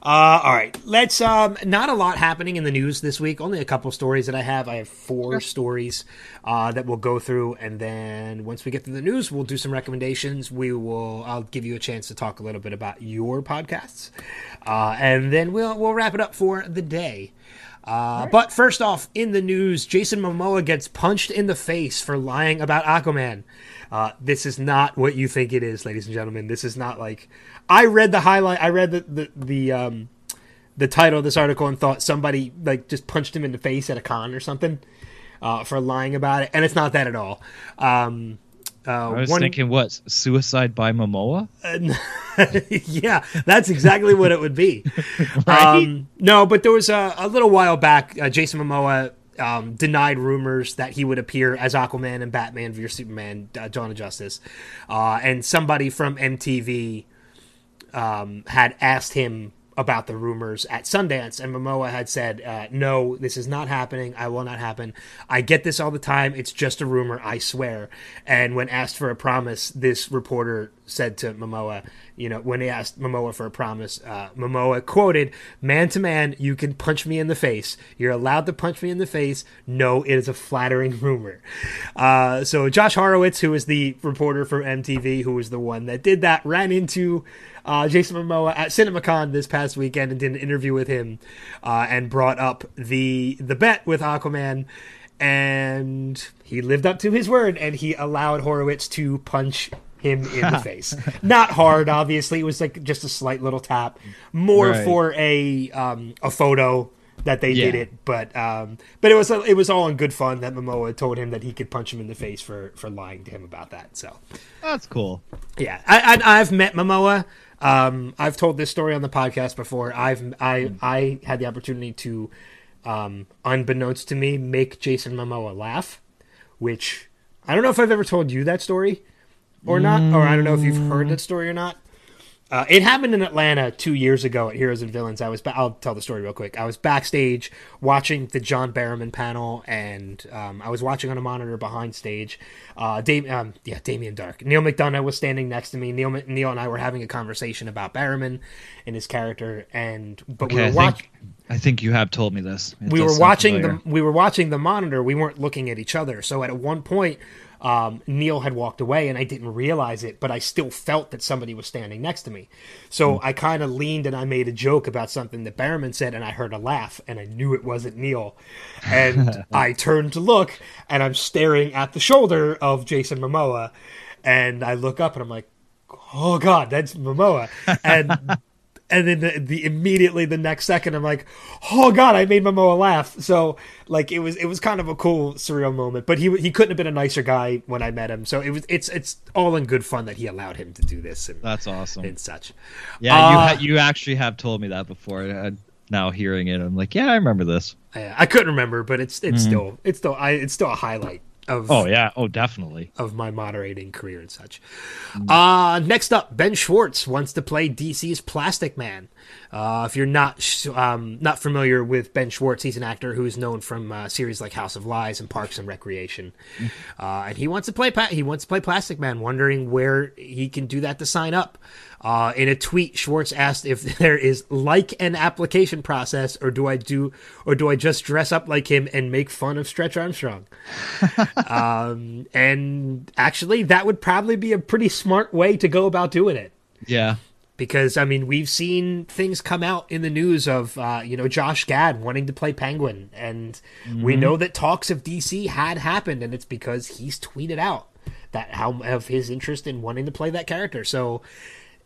Uh, all right, let's. Um, not a lot happening in the news this week. Only a couple stories that I have. I have four stories uh, that we'll go through, and then once we get to the news, we'll do some recommendations. We will. I'll give you a chance to talk a little bit about your podcasts, uh, and then we'll we'll wrap it up for the day. Uh, But first off, in the news, Jason Momoa gets punched in the face for lying about Aquaman. Uh, this is not what you think it is, ladies and gentlemen. This is not like I read the highlight. I read the the, the um the title of this article and thought somebody like just punched him in the face at a con or something uh, for lying about it, and it's not that at all. Um, uh, i was one- thinking what suicide by momoa yeah, that's exactly what it would be. Right? um, no, but there was a, a little while back, uh, Jason Momoa um, denied rumors that he would appear as Aquaman and Batman vs Superman: uh, Dawn of Justice, uh, and somebody from MTV um, had asked him about the rumors at Sundance, and Momoa had said, uh, "No, this is not happening. I will not happen. I get this all the time. It's just a rumor. I swear." And when asked for a promise, this reporter said to Momoa, you know, when he asked Momoa for a promise, uh, Momoa quoted, "Man to man, you can punch me in the face. You're allowed to punch me in the face. No, it is a flattering rumor." Uh, so Josh Horowitz, who is the reporter from MTV, who was the one that did that, ran into uh, Jason Momoa at CinemaCon this past weekend and did an interview with him, uh, and brought up the the bet with Aquaman, and he lived up to his word, and he allowed Horowitz to punch him in the face. Not hard, obviously. It was like just a slight little tap, more Right. for a um, a photo that they did it. But um, but it was it was all in good fun that Momoa told him that he could punch him in the face for for lying to him about that. So That's cool. yeah, I, I I've met Momoa. Um, I've told this story on the podcast before. I've I I had the opportunity to, um, unbeknownst to me, make Jason Momoa laugh, which I don't know if I've ever told you that story or not, or I don't know if you've heard that story or not. Uh, it happened in Atlanta two years ago at Heroes and Villains. I was, ba- I'll tell the story real quick. I was backstage watching the John Barrowman panel, and um, I was watching on a monitor behind stage. Uh, Dam- um, yeah, Damien Darhk. Neal McDonough was standing next to me. Neal, Neal and I were having a conversation about Barrowman and his character, and but we were watching I think you have told me this. It we were watching familiar. the we were watching the monitor. We weren't looking at each other. So at one point, um, Neal had walked away, and I didn't realize it, but I still felt that somebody was standing next to me. So Hmm. I kind of leaned and I made a joke about something that Barrowman said, and I heard a laugh, and I knew it wasn't Neal. And I turned to look, and I'm staring at the shoulder of Jason Momoa, and I look up, and I'm like, "Oh God, that's Momoa!" And and then the, the immediately the next second I'm like, oh god, I made Momoa laugh. So like it was it was kind of a cool surreal moment. But he he couldn't have been a nicer guy when I met him. So it was it's it's all in good fun that he allowed him to do this and, That's awesome. and such. yeah, you Uh, ha- you actually have told me that before. Uh, now hearing it, I'm like, yeah, I remember this. I, I couldn't remember, but it's it's still it's still I it's still a highlight of. Oh yeah, oh definitely. of my moderating career and such. Uh, next up, Ben Schwartz wants to play DC's Plastic Man. Uh, if you're not um, not familiar with Ben Schwartz, he's an actor who is known from uh, series like House of Lies and Parks and Recreation, uh, and he wants to play pa- he wants to play Plastic Man. Wondering where he can do that to sign up. Uh, in a tweet, Schwartz asked if there is like an application process, or do I do, or do I just dress up like him and make fun of Stretch Armstrong? um, and actually, that would probably be a pretty smart way to go about doing it Yeah, because I mean we've seen things come out in the news of uh, you know Josh Gad wanting to play Penguin, and we know that talks of DC had happened, and it's because he's tweeted out that how of his interest in wanting to play that character. So,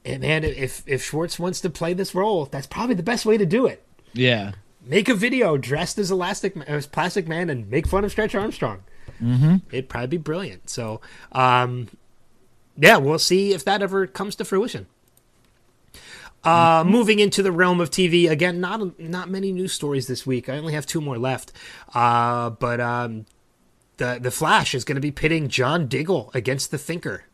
eh, man, if if Schwartz wants to play this role, that's probably the best way to do it. yeah. Make a video dressed as Elastic as Plastic Man and make fun of Stretch Armstrong. Mm-hmm. It'd probably be brilliant. So, um, yeah, we'll see if that ever comes to fruition. Uh, moving into the realm of TV again, not not many news stories this week. I only have two more left. Uh, but um, the the Flash is going to be pitting John Diggle against the Thinker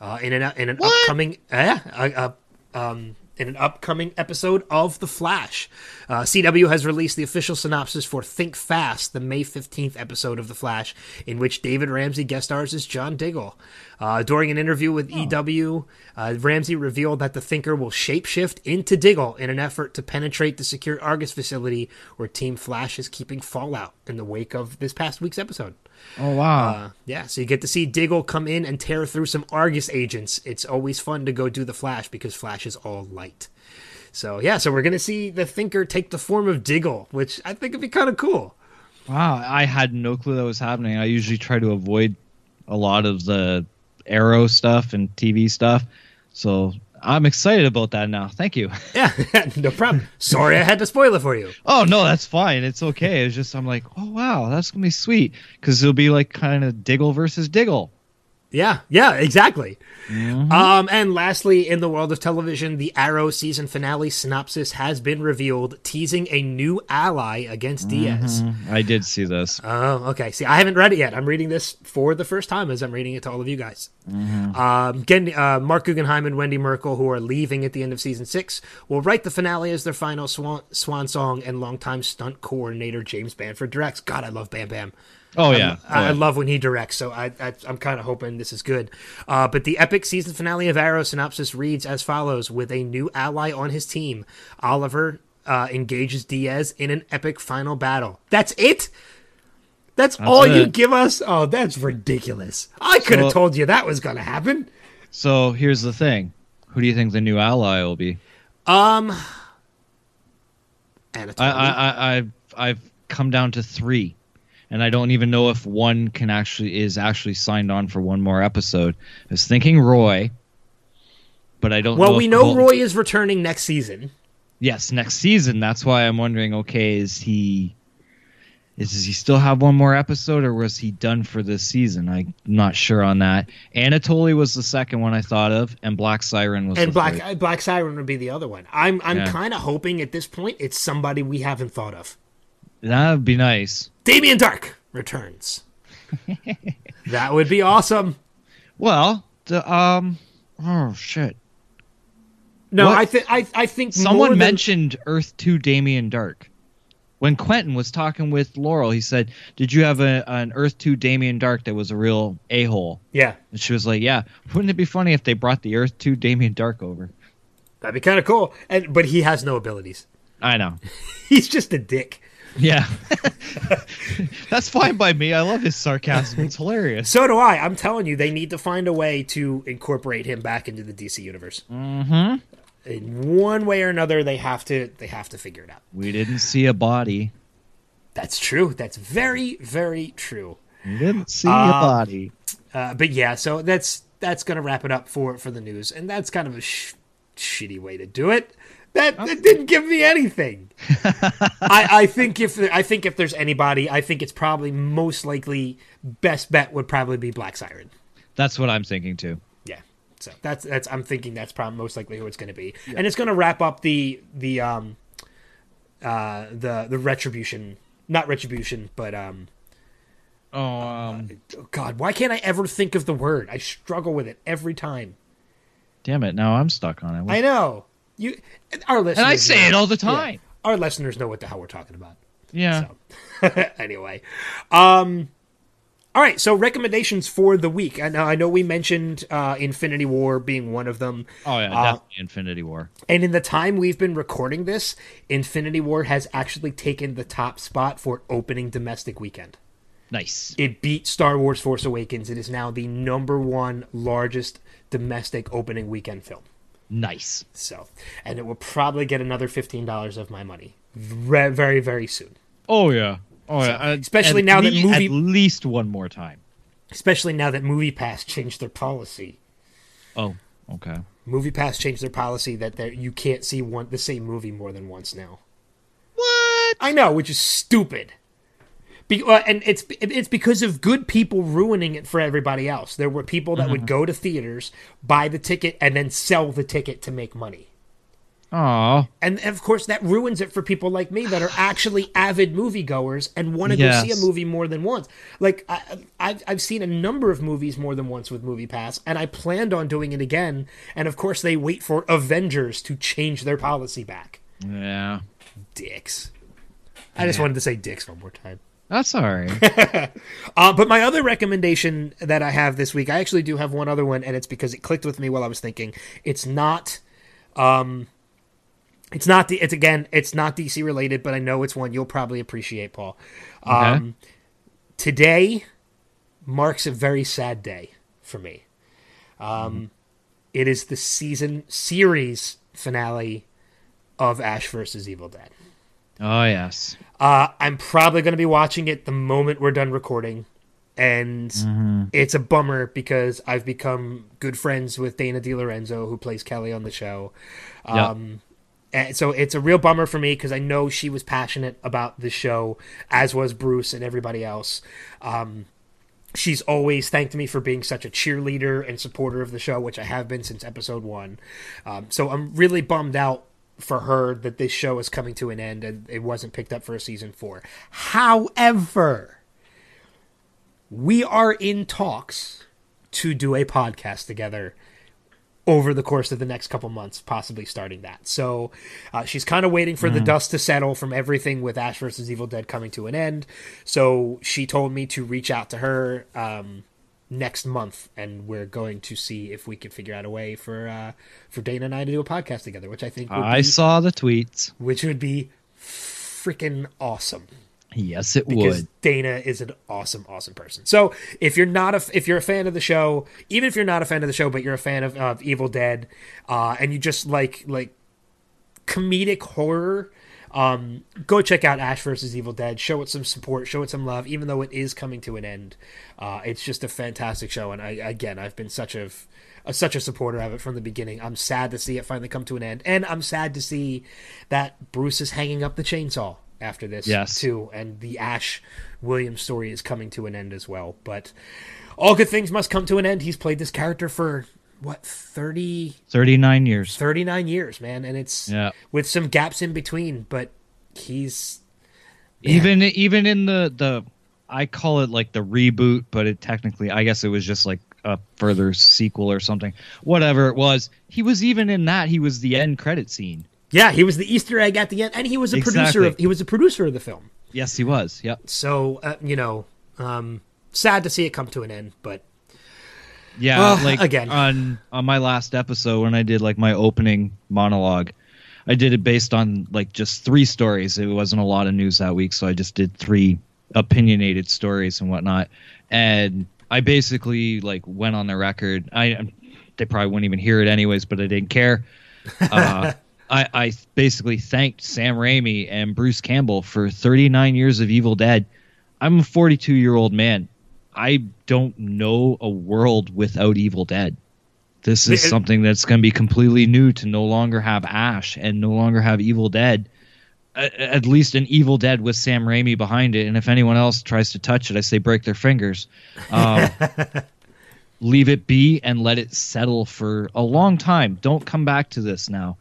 uh, in an in an upcoming yeah uh, uh, um, in an upcoming episode of The Flash. Uh, CW has released the official synopsis for Think Fast, the May 15th episode of The Flash, in which David Ramsey guest stars as John Diggle. Uh, during an interview with EW, uh, Ramsey revealed that the Thinker will shapeshift into Diggle in an effort to penetrate the secure Argus facility where Team Flash is keeping Fallout in the wake of this past week's episode. Oh wow. Uh, yeah, so you get to see Diggle come in and tear through some Argus agents. It's always fun to go do the Flash because Flash is all light. So yeah, so we're gonna see the Thinker take the form of Diggle, which I think would be kind of cool. Wow, I had no clue that was happening. I usually try to avoid a lot of the Arrow stuff and TV stuff. So I'm excited about that now. Thank you. Yeah, no problem. Sorry, I had to spoil it for you. Oh no, that's fine. It's okay. It's just I'm like, oh wow, that's gonna be sweet because it'll be like kind of Diggle versus Diggle. Yeah, yeah, exactly. Um, and lastly, in the world of television, the Arrow season finale synopsis has been revealed, teasing a new ally against Diaz. I did see this. Oh, okay. See, I haven't read it yet. I'm reading this for the first time as I'm reading it to all of you guys. Um, again, uh, Marc Guggenheim and Wendy Mericle, who are leaving at the end of season six, will write the finale as their final swan, swan song, and longtime stunt coordinator James Bamford directs. God, I love Bam Bam. Oh yeah. I, I love when he directs, so I, I, I'm kind of hoping this is good. Uh, but the epic season finale of Arrow synopsis reads as follows: With a new ally on his team, Oliver uh, engages Diaz in an epic final battle. That's it. That's, all you give us. Oh, that's ridiculous. I could have So- told you that was going to happen. So here's the thing. Who do you think the new ally will be? Um, I. I, I I've I've come down to three, and I don't even know if one can actually is actually signed on for one more episode. I was thinking Roy, but I don't. well, know we know Roy is returning next season. Yes, next season. That's why I'm wondering. Okay, is he? Is does he still have one more episode, or was he done for this season? I'm not sure on that. Anatoly was the second one I thought of, and Black Siren was and the Black third. Black Siren would be the other one. I'm I'm Yeah. kind of hoping at this point it's somebody we haven't thought of. That would be nice. Damien Darhk returns. that would be awesome. Well, the, um, oh shit. No, What? I think I I think Someone than- mentioned Earth 2 Damien Darhk. When Quentin was talking with Laurel, he said, Did you have a, an Earth 2 Damien Darhk that was a real a hole? Yeah, And she was like, Yeah. Wouldn't it be funny if they brought the Earth 2 Damien Darhk over? that'd be kind of cool. And but he has no abilities. I know. He's just a dick. Yeah. That's fine by me. I love his sarcasm. It's hilarious. So do I. I'm telling you, they need to find a way to incorporate him back into the DC universe. Mm-hmm. In one way or another, they have to. They have to figure it out. We didn't see a body. That's true. That's very, very true. We didn't see a body. Uh, but yeah, so that's that's gonna wrap it up for for the news, and that's kind of a sh- shitty way to do it. That, that didn't give me anything. I, I think if I think if there's anybody, I think it's probably most likely best bet would probably be Black Siren. That's what I'm thinking too. Yeah. So that's that's I'm thinking that's probably most likely who it's going to be, and it's going to wrap up the the um uh the the retribution, not retribution, but um Oh, um, oh God, why can't I ever think of the word? I struggle with it every time. damn it. Now I'm stuck on it. I know you, our listeners, and I say know- it all the yeah, time. our listeners know what the hell we're talking about. Yeah. So, anyway, um, all right. So recommendations for the week. I know I know we mentioned uh, Infinity War being one of them. Oh, yeah. Uh, definitely Infinity War. And in the time we've been recording this, Infinity War has actually taken the top spot for opening domestic weekend. Nice. It beat Star Wars Force Awakens. It is now the number one largest domestic opening weekend film. Nice. So, and it will probably get another $15 of my money very, very, very soon. Oh yeah. Oh yeah. Uh, especially at now that movie- at least one more time. Especially now that MoviePass changed their policy. Oh, okay. MoviePass changed their policy that there you can't see one the same movie more than once now. What? I know, which is stupid. Be, uh, and it's it's because of good people ruining it for everybody else. There were people that would go to theaters, buy the ticket, and then sell the ticket to make money. Oh, And of course, that ruins it for people like me that are actually avid moviegoers and want to go see a movie more than once. Like I, I've I've seen a number of movies more than once with MoviePass, and I planned on doing it again. And of course, they wait for Avengers to change their policy back. yeah. Dicks. I just wanted to say dicks one more time. That's all right. Uh, but my other recommendation that I have this week, I actually do have one other one, and it's because it clicked with me while I was thinking. It's not, um, it's not the. It's again, it's not DC related, but I know it's one you'll probably appreciate, Paul. Um, today marks a very sad day for me. Um, it is the season series finale of Ash versus Evil Dead. oh yes. Uh, I'm probably going to be watching it the moment we're done recording. And it's a bummer because I've become good friends with Dana DiLorenzo, who plays Kelly on the show. Um, and so it's a real bummer for me because I know she was passionate about the show, as was Bruce and everybody else. Um, she's always thanked me for being such a cheerleader and supporter of the show, which I have been since episode one. Um, so I'm really bummed out for her that this show is coming to an end and it wasn't picked up for a season four. However, we are in talks to do a podcast together over the course of the next couple months, possibly starting that. So uh, she's kind of waiting for mm. the dust to settle from everything with Ash versus Evil Dead coming to an end. So she told me to reach out to her um, next month, and we're going to see if we can figure out a way for uh, for Dana and I to do a podcast together, which I think I be, saw the tweets, which would be freaking awesome. Yes, it because would. Dana is an awesome, awesome person. So if you're not a if you're a fan of the show, even if you're not a fan of the show, but you're a fan of, of Evil Dead, uh, and you just like like comedic horror, um, go check out Ash versus Evil Dead. Show it some support. Show it some love, even though it is coming to an end. Uh, it's just a fantastic show, and I again I've been such a, a such a supporter of it from the beginning. I'm sad to see it finally come to an end, and I'm sad to see that Bruce is hanging up the chainsaw after this yes. too, and the Ash Williams story is coming to an end as well. But all good things must come to an end. He's played this character for what 30 39 years 39 years man and it's yeah. with some gaps in between but he's man. even even in the the i call it like the reboot but it technically i guess it was just like a further sequel or something whatever it was he was even in that he was the end credit scene yeah, he was the Easter egg at the end, and he was a exactly. producer. Of, he was a producer of the film. Yes, he was. Yep. So uh, you know, um, sad to see it come to an end, but yeah, like again on on my last episode when I did like my opening monologue, I did it based on like just three stories. It wasn't a lot of news that week, so I just did three opinionated stories and whatnot. And I basically like went on the record. I they probably wouldn't even hear it anyways, but I didn't care. Uh, I, I basically thanked Sam Raimi and Bruce Campbell for 39 years of Evil Dead. I'm a 42 year old man. I don't know a world without Evil Dead. This is something that's going to be completely new to no longer have Ash and no longer have Evil Dead. At least an Evil Dead with Sam Raimi behind it. And if anyone else tries to touch it, I say break their fingers. Um, leave it be and let it settle for a long time. Don't come back to this now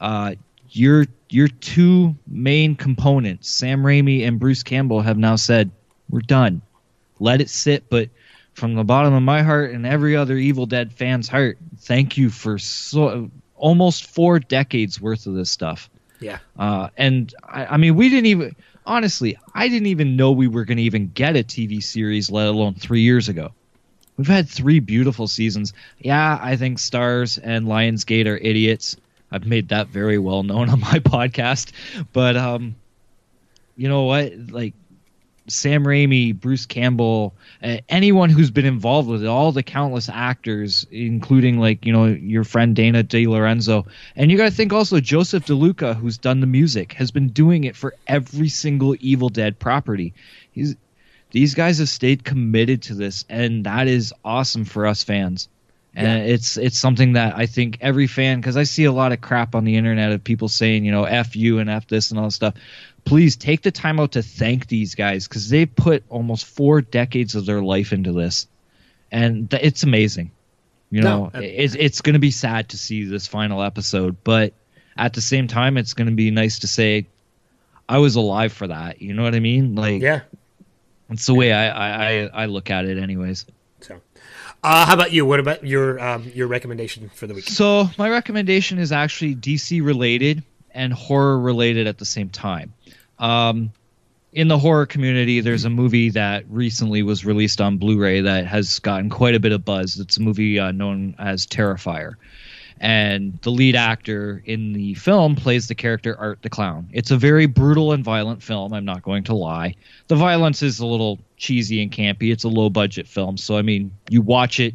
uh, your your two main components, Sam Raimi and Bruce Campbell, have now said we're done. Let it sit. But from the bottom of my heart and every other Evil Dead fan's heart, thank you for so almost four decades worth of this stuff. Yeah. Uh, and I, I mean, we didn't even honestly, I didn't even know we were going to even get a TV series, let alone three years ago. We've had three beautiful seasons. Yeah, I think Starz and Lionsgate are idiots. I've made that very well known on my podcast. But um, you know what? Like Sam Raimi, Bruce Campbell, uh, anyone who's been involved with it, all the countless actors, including like you know your friend Dana DiLorenzo, and you got to think also Joseph DeLuca, who's done the music, has been doing it for every single Evil Dead property. He's these guys have stayed committed to this, and that is awesome for us fans and yeah. it's it's something that I think every fan because I see a lot of crap on the internet of people saying you know f you and f this and all this stuff. Please take the time out to thank these guys because they put almost four decades of their life into this, and th- it's amazing. You know, no, it's it's going to be sad to see this final episode, but at the same time, it's going to be nice to say I was alive for that. You know what I mean? Like, yeah, it's the way I I, I look at it, anyways. So, uh, how about you? What about your um, your recommendation for the week? So my recommendation is actually DC related and horror related at the same time. Um, in the horror community, there's a movie that recently was released on Blu-ray that has gotten quite a bit of buzz. It's a movie uh, known as Terrifier and the lead actor in the film plays the character Art the Clown. It's a very brutal and violent film, I'm not going to lie. The violence is a little cheesy and campy. It's a low budget film, so I mean, you watch it,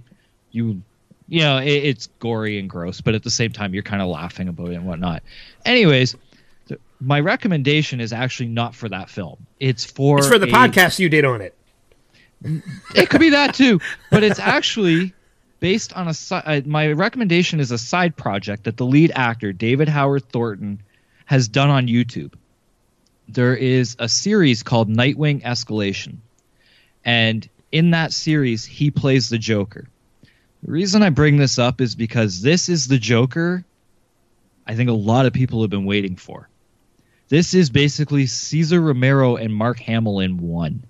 you you know, it, it's gory and gross, but at the same time you're kind of laughing about it and whatnot. Anyways, my recommendation is actually not for that film. It's for It's for the a, podcast you did on it. It could be that too, but it's actually based on a uh, my recommendation is a side project that the lead actor David Howard Thornton has done on YouTube. There is a series called Nightwing Escalation, and in that series, he plays the Joker. The reason I bring this up is because this is the Joker I think a lot of people have been waiting for. This is basically Cesar Romero and Mark Hamill in one.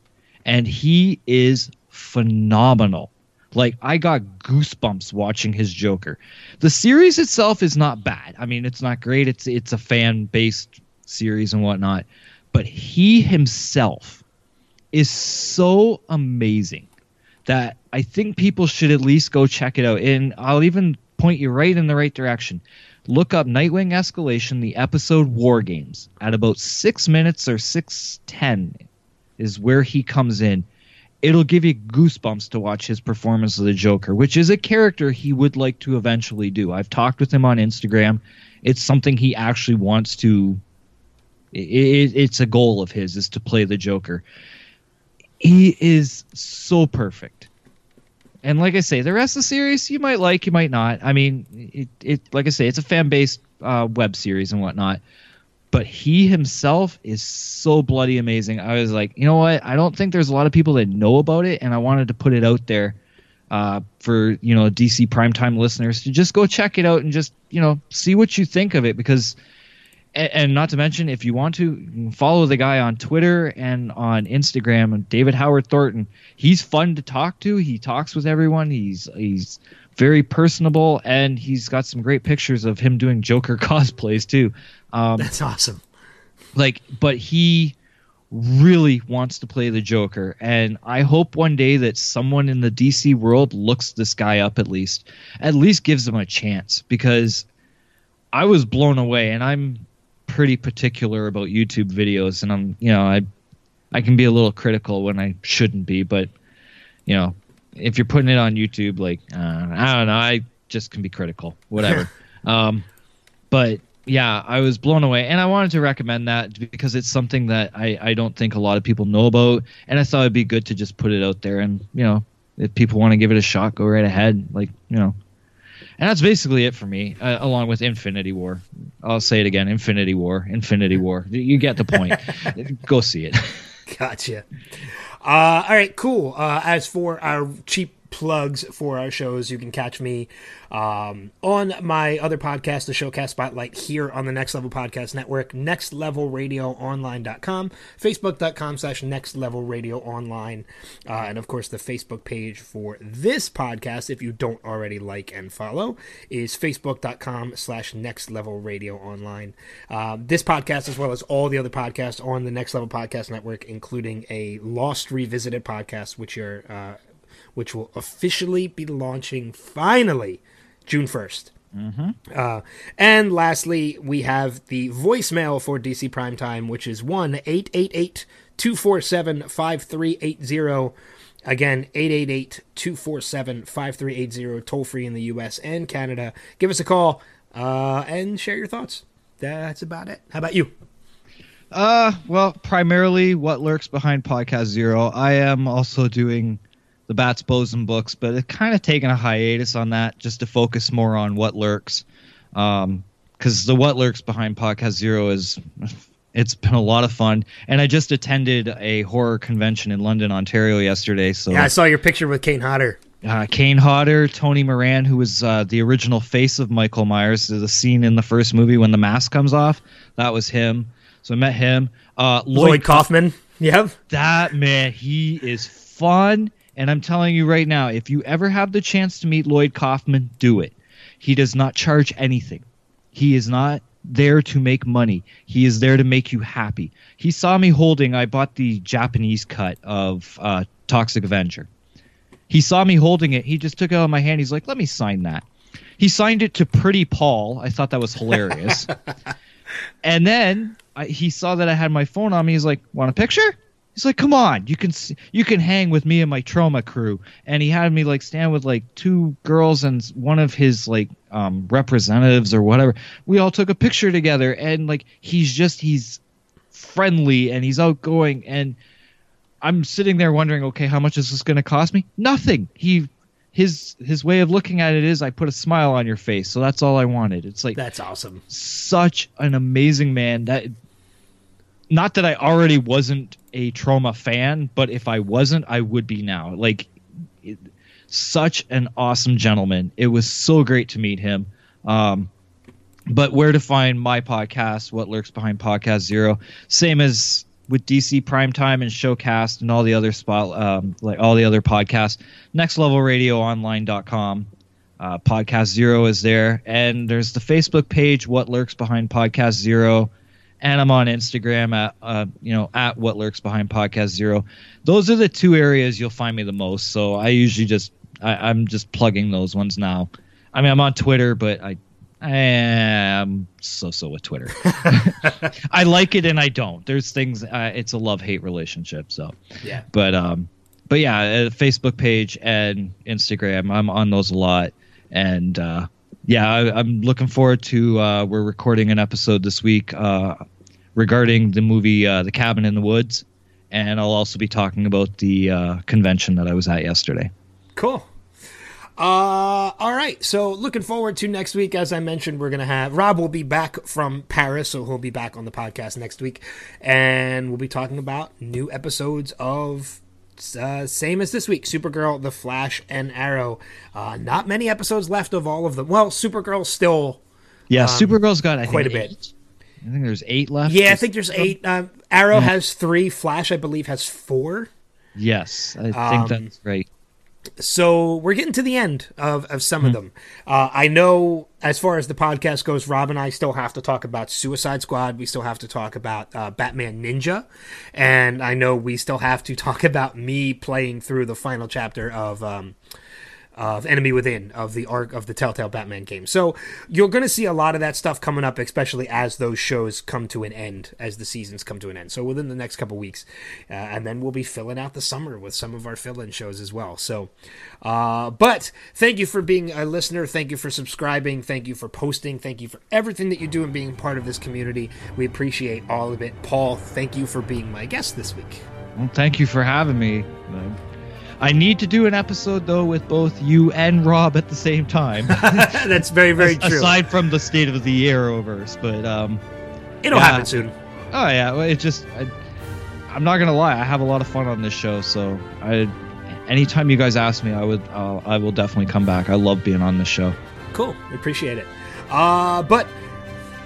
And he is phenomenal. Like I got goosebumps watching his Joker. The series itself is not bad. I mean, it's not great. It's it's a fan based series and whatnot, but he himself is so amazing that I think people should at least go check it out. And I'll even point you right in the right direction. Look up Nightwing Escalation, the episode War Games. At about six minutes or six ten is where he comes in. It'll give you goosebumps to watch his performance of the Joker, which is a character he would like to eventually do. I've talked with him on Instagram. It's something he actually wants to. It, it's a goal of his is to play the Joker. He is so perfect and like I say, the rest of the series you might like, you might not. I mean, it, it like I say, it's a fan based uh, web series and whatnot. But he himself is so bloody amazing. I was like, you know what? I don't think there's a lot of people that know about it, and I wanted to put it out there uh, for you know DC primetime listeners to just go check it out and just you know see what you think of it because and, and, not to mention, if you want to follow the guy on Twitter and on Instagram, David Howard Thornton, he's fun to talk to. He talks with everyone. He's he's very personable, and he's got some great pictures of him doing Joker cosplays too. Um, That's awesome. Like, but he really wants to play the Joker, and I hope one day that someone in the DC world looks this guy up at least, at least gives him a chance because I was blown away, and I'm pretty particular about YouTube videos, and I'm you know I I can be a little critical when I shouldn't be, but you know if you're putting it on YouTube, like uh, I don't know, I just can be critical, whatever. um, but yeah, I was blown away, and I wanted to recommend that because it's something that I I don't think a lot of people know about, and I thought it'd be good to just put it out there, and you know if people want to give it a shot, go right ahead. Like you know, and that's basically it for me, uh, along with Infinity War. I'll say it again Infinity War, Infinity War. You get the point. Go see it. Gotcha. Uh, all right, cool. Uh, as for our cheap plugs for our shows. You can catch me um, on my other podcast, the Showcast Spotlight, here on the Next Level Podcast Network, nextlevelradioonline.com, facebook.com slash Next Level Radio Online, uh, and of course the Facebook page for this podcast, if you don't already like and follow, is facebook.com slash Next Level Radio Online. Uh, this podcast, as well as all the other podcasts on the Next Level Podcast Network, including a Lost Revisited podcast, which are uh, which will officially be launching finally June 1st. Mm-hmm. Uh, and lastly, we have the voicemail for DC Primetime, which is 1 888 247 5380. Again, 888 247 5380, toll free in the US and Canada. Give us a call uh, and share your thoughts. That's about it. How about you? Uh, well, primarily what lurks behind Podcast Zero. I am also doing the Bats, Bows, and Books, but it's kind of taken a hiatus on that just to focus more on what lurks. Because um, the what lurks behind Podcast Zero is it's been a lot of fun, and I just attended a horror convention in London, Ontario yesterday. So yeah, I saw your picture with Kane Hodder. Uh, Kane Hodder, Tony Moran, who was uh, the original face of Michael Myers, the scene in the first movie when the mask comes off, that was him. So I met him. Uh, Lloyd, Lloyd Kaufman. Yep. That man, he is fun. And I'm telling you right now, if you ever have the chance to meet Lloyd Kaufman, do it. He does not charge anything. He is not there to make money. He is there to make you happy. He saw me holding, I bought the Japanese cut of uh, Toxic Avenger. He saw me holding it. He just took it out of my hand. He's like, let me sign that. He signed it to Pretty Paul. I thought that was hilarious. and then I, he saw that I had my phone on me. He's like, want a picture? He's like, "Come on, you can you can hang with me and my Troma crew." And he had me like stand with like two girls and one of his like um, representatives or whatever. We all took a picture together, and like he's just he's friendly and he's outgoing. And I'm sitting there wondering, okay, how much is this going to cost me? Nothing. He his his way of looking at it is I put a smile on your face. So that's all I wanted. It's like That's awesome. Such an amazing man that not that I already wasn't a Troma fan, but if I wasn't, I would be now. Like, it, such an awesome gentleman. It was so great to meet him. Um, but where to find my podcast, What Lurks Behind Podcast Zero, same as with DC Primetime and Showcast and all the other spot, um, like all the other podcasts, nextlevelradioonline.com. Uh, podcast Zero is there, and there's the Facebook page, What Lurks Behind Podcast Zero, and I'm on Instagram at uh, you know at What Lurks Behind Podcast Zero. Those are the two areas you'll find me the most. So I usually just I, I'm just plugging those ones now. I mean, I'm on Twitter, but I I am so so with Twitter. I like it and I don't. There's things. Uh, it's a love hate relationship. So Yeah. but um, but yeah, uh, Facebook page and Instagram. I'm on those a lot, and uh, yeah, I, I'm looking forward to. Uh, we're recording an episode this week uh, regarding the movie uh, The Cabin in the Woods, and I'll also be talking about the uh, convention that I was at yesterday. Cool. Uh, all right. So looking forward to next week. As I mentioned, we're gonna have Rob will be back from Paris, so he'll be back on the podcast next week, and we'll be talking about new episodes of. Uh, same as this week, Supergirl, The Flash, and Arrow. Uh, not many episodes left of all of them. Well, Supergirl's still Yeah, Supergirl's got I quite a bit. I think there's eight left. Yeah, I think there's eight. Um, Arrow has three. Flash, I believe, has four. Yes, I Um, think that's right. so we're getting to the end of, of some of them. Uh, I know as far as the podcast goes, Rob and I still have to talk about Suicide Squad. We still have to talk about uh, Batman Ninja. And I know we still have to talk about me playing through the final chapter of. Um, of Enemy Within of the arc of the Telltale Batman game. So you're going to see a lot of that stuff coming up, especially as those shows come to an end, as the seasons come to an end. So within the next couple weeks, uh, and then we'll be filling out the summer with some of our fill-in shows as well. So, uh, but thank you for being a listener. Thank you for subscribing. Thank you for posting. Thank you for everything that you do and being part of this community. We appreciate all of it. Paul, thank you for being my guest this week. Well, thank you for having me. I need to do an episode though with both you and Rob at the same time. That's very, very true. Aside from the state of the Arrowverse, but um, It'll yeah. happen soon. oh yeah, well, it just I, I'm not gonna lie, I have a lot of fun on this show. So I, anytime you guys ask me, I would uh, I will definitely come back. I love being on this show. Cool. We appreciate it. Uh, but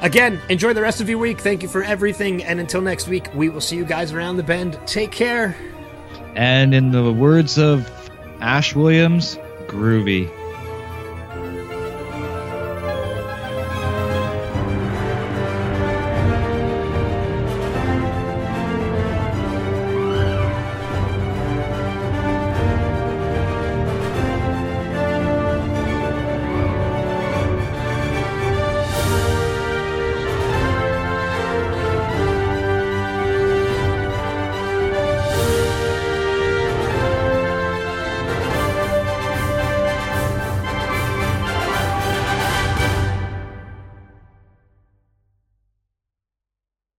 again, enjoy the rest of your week. Thank you for everything. And until next week, we will see you guys around the bend. Take care. And in the words of Ash Williams, groovy.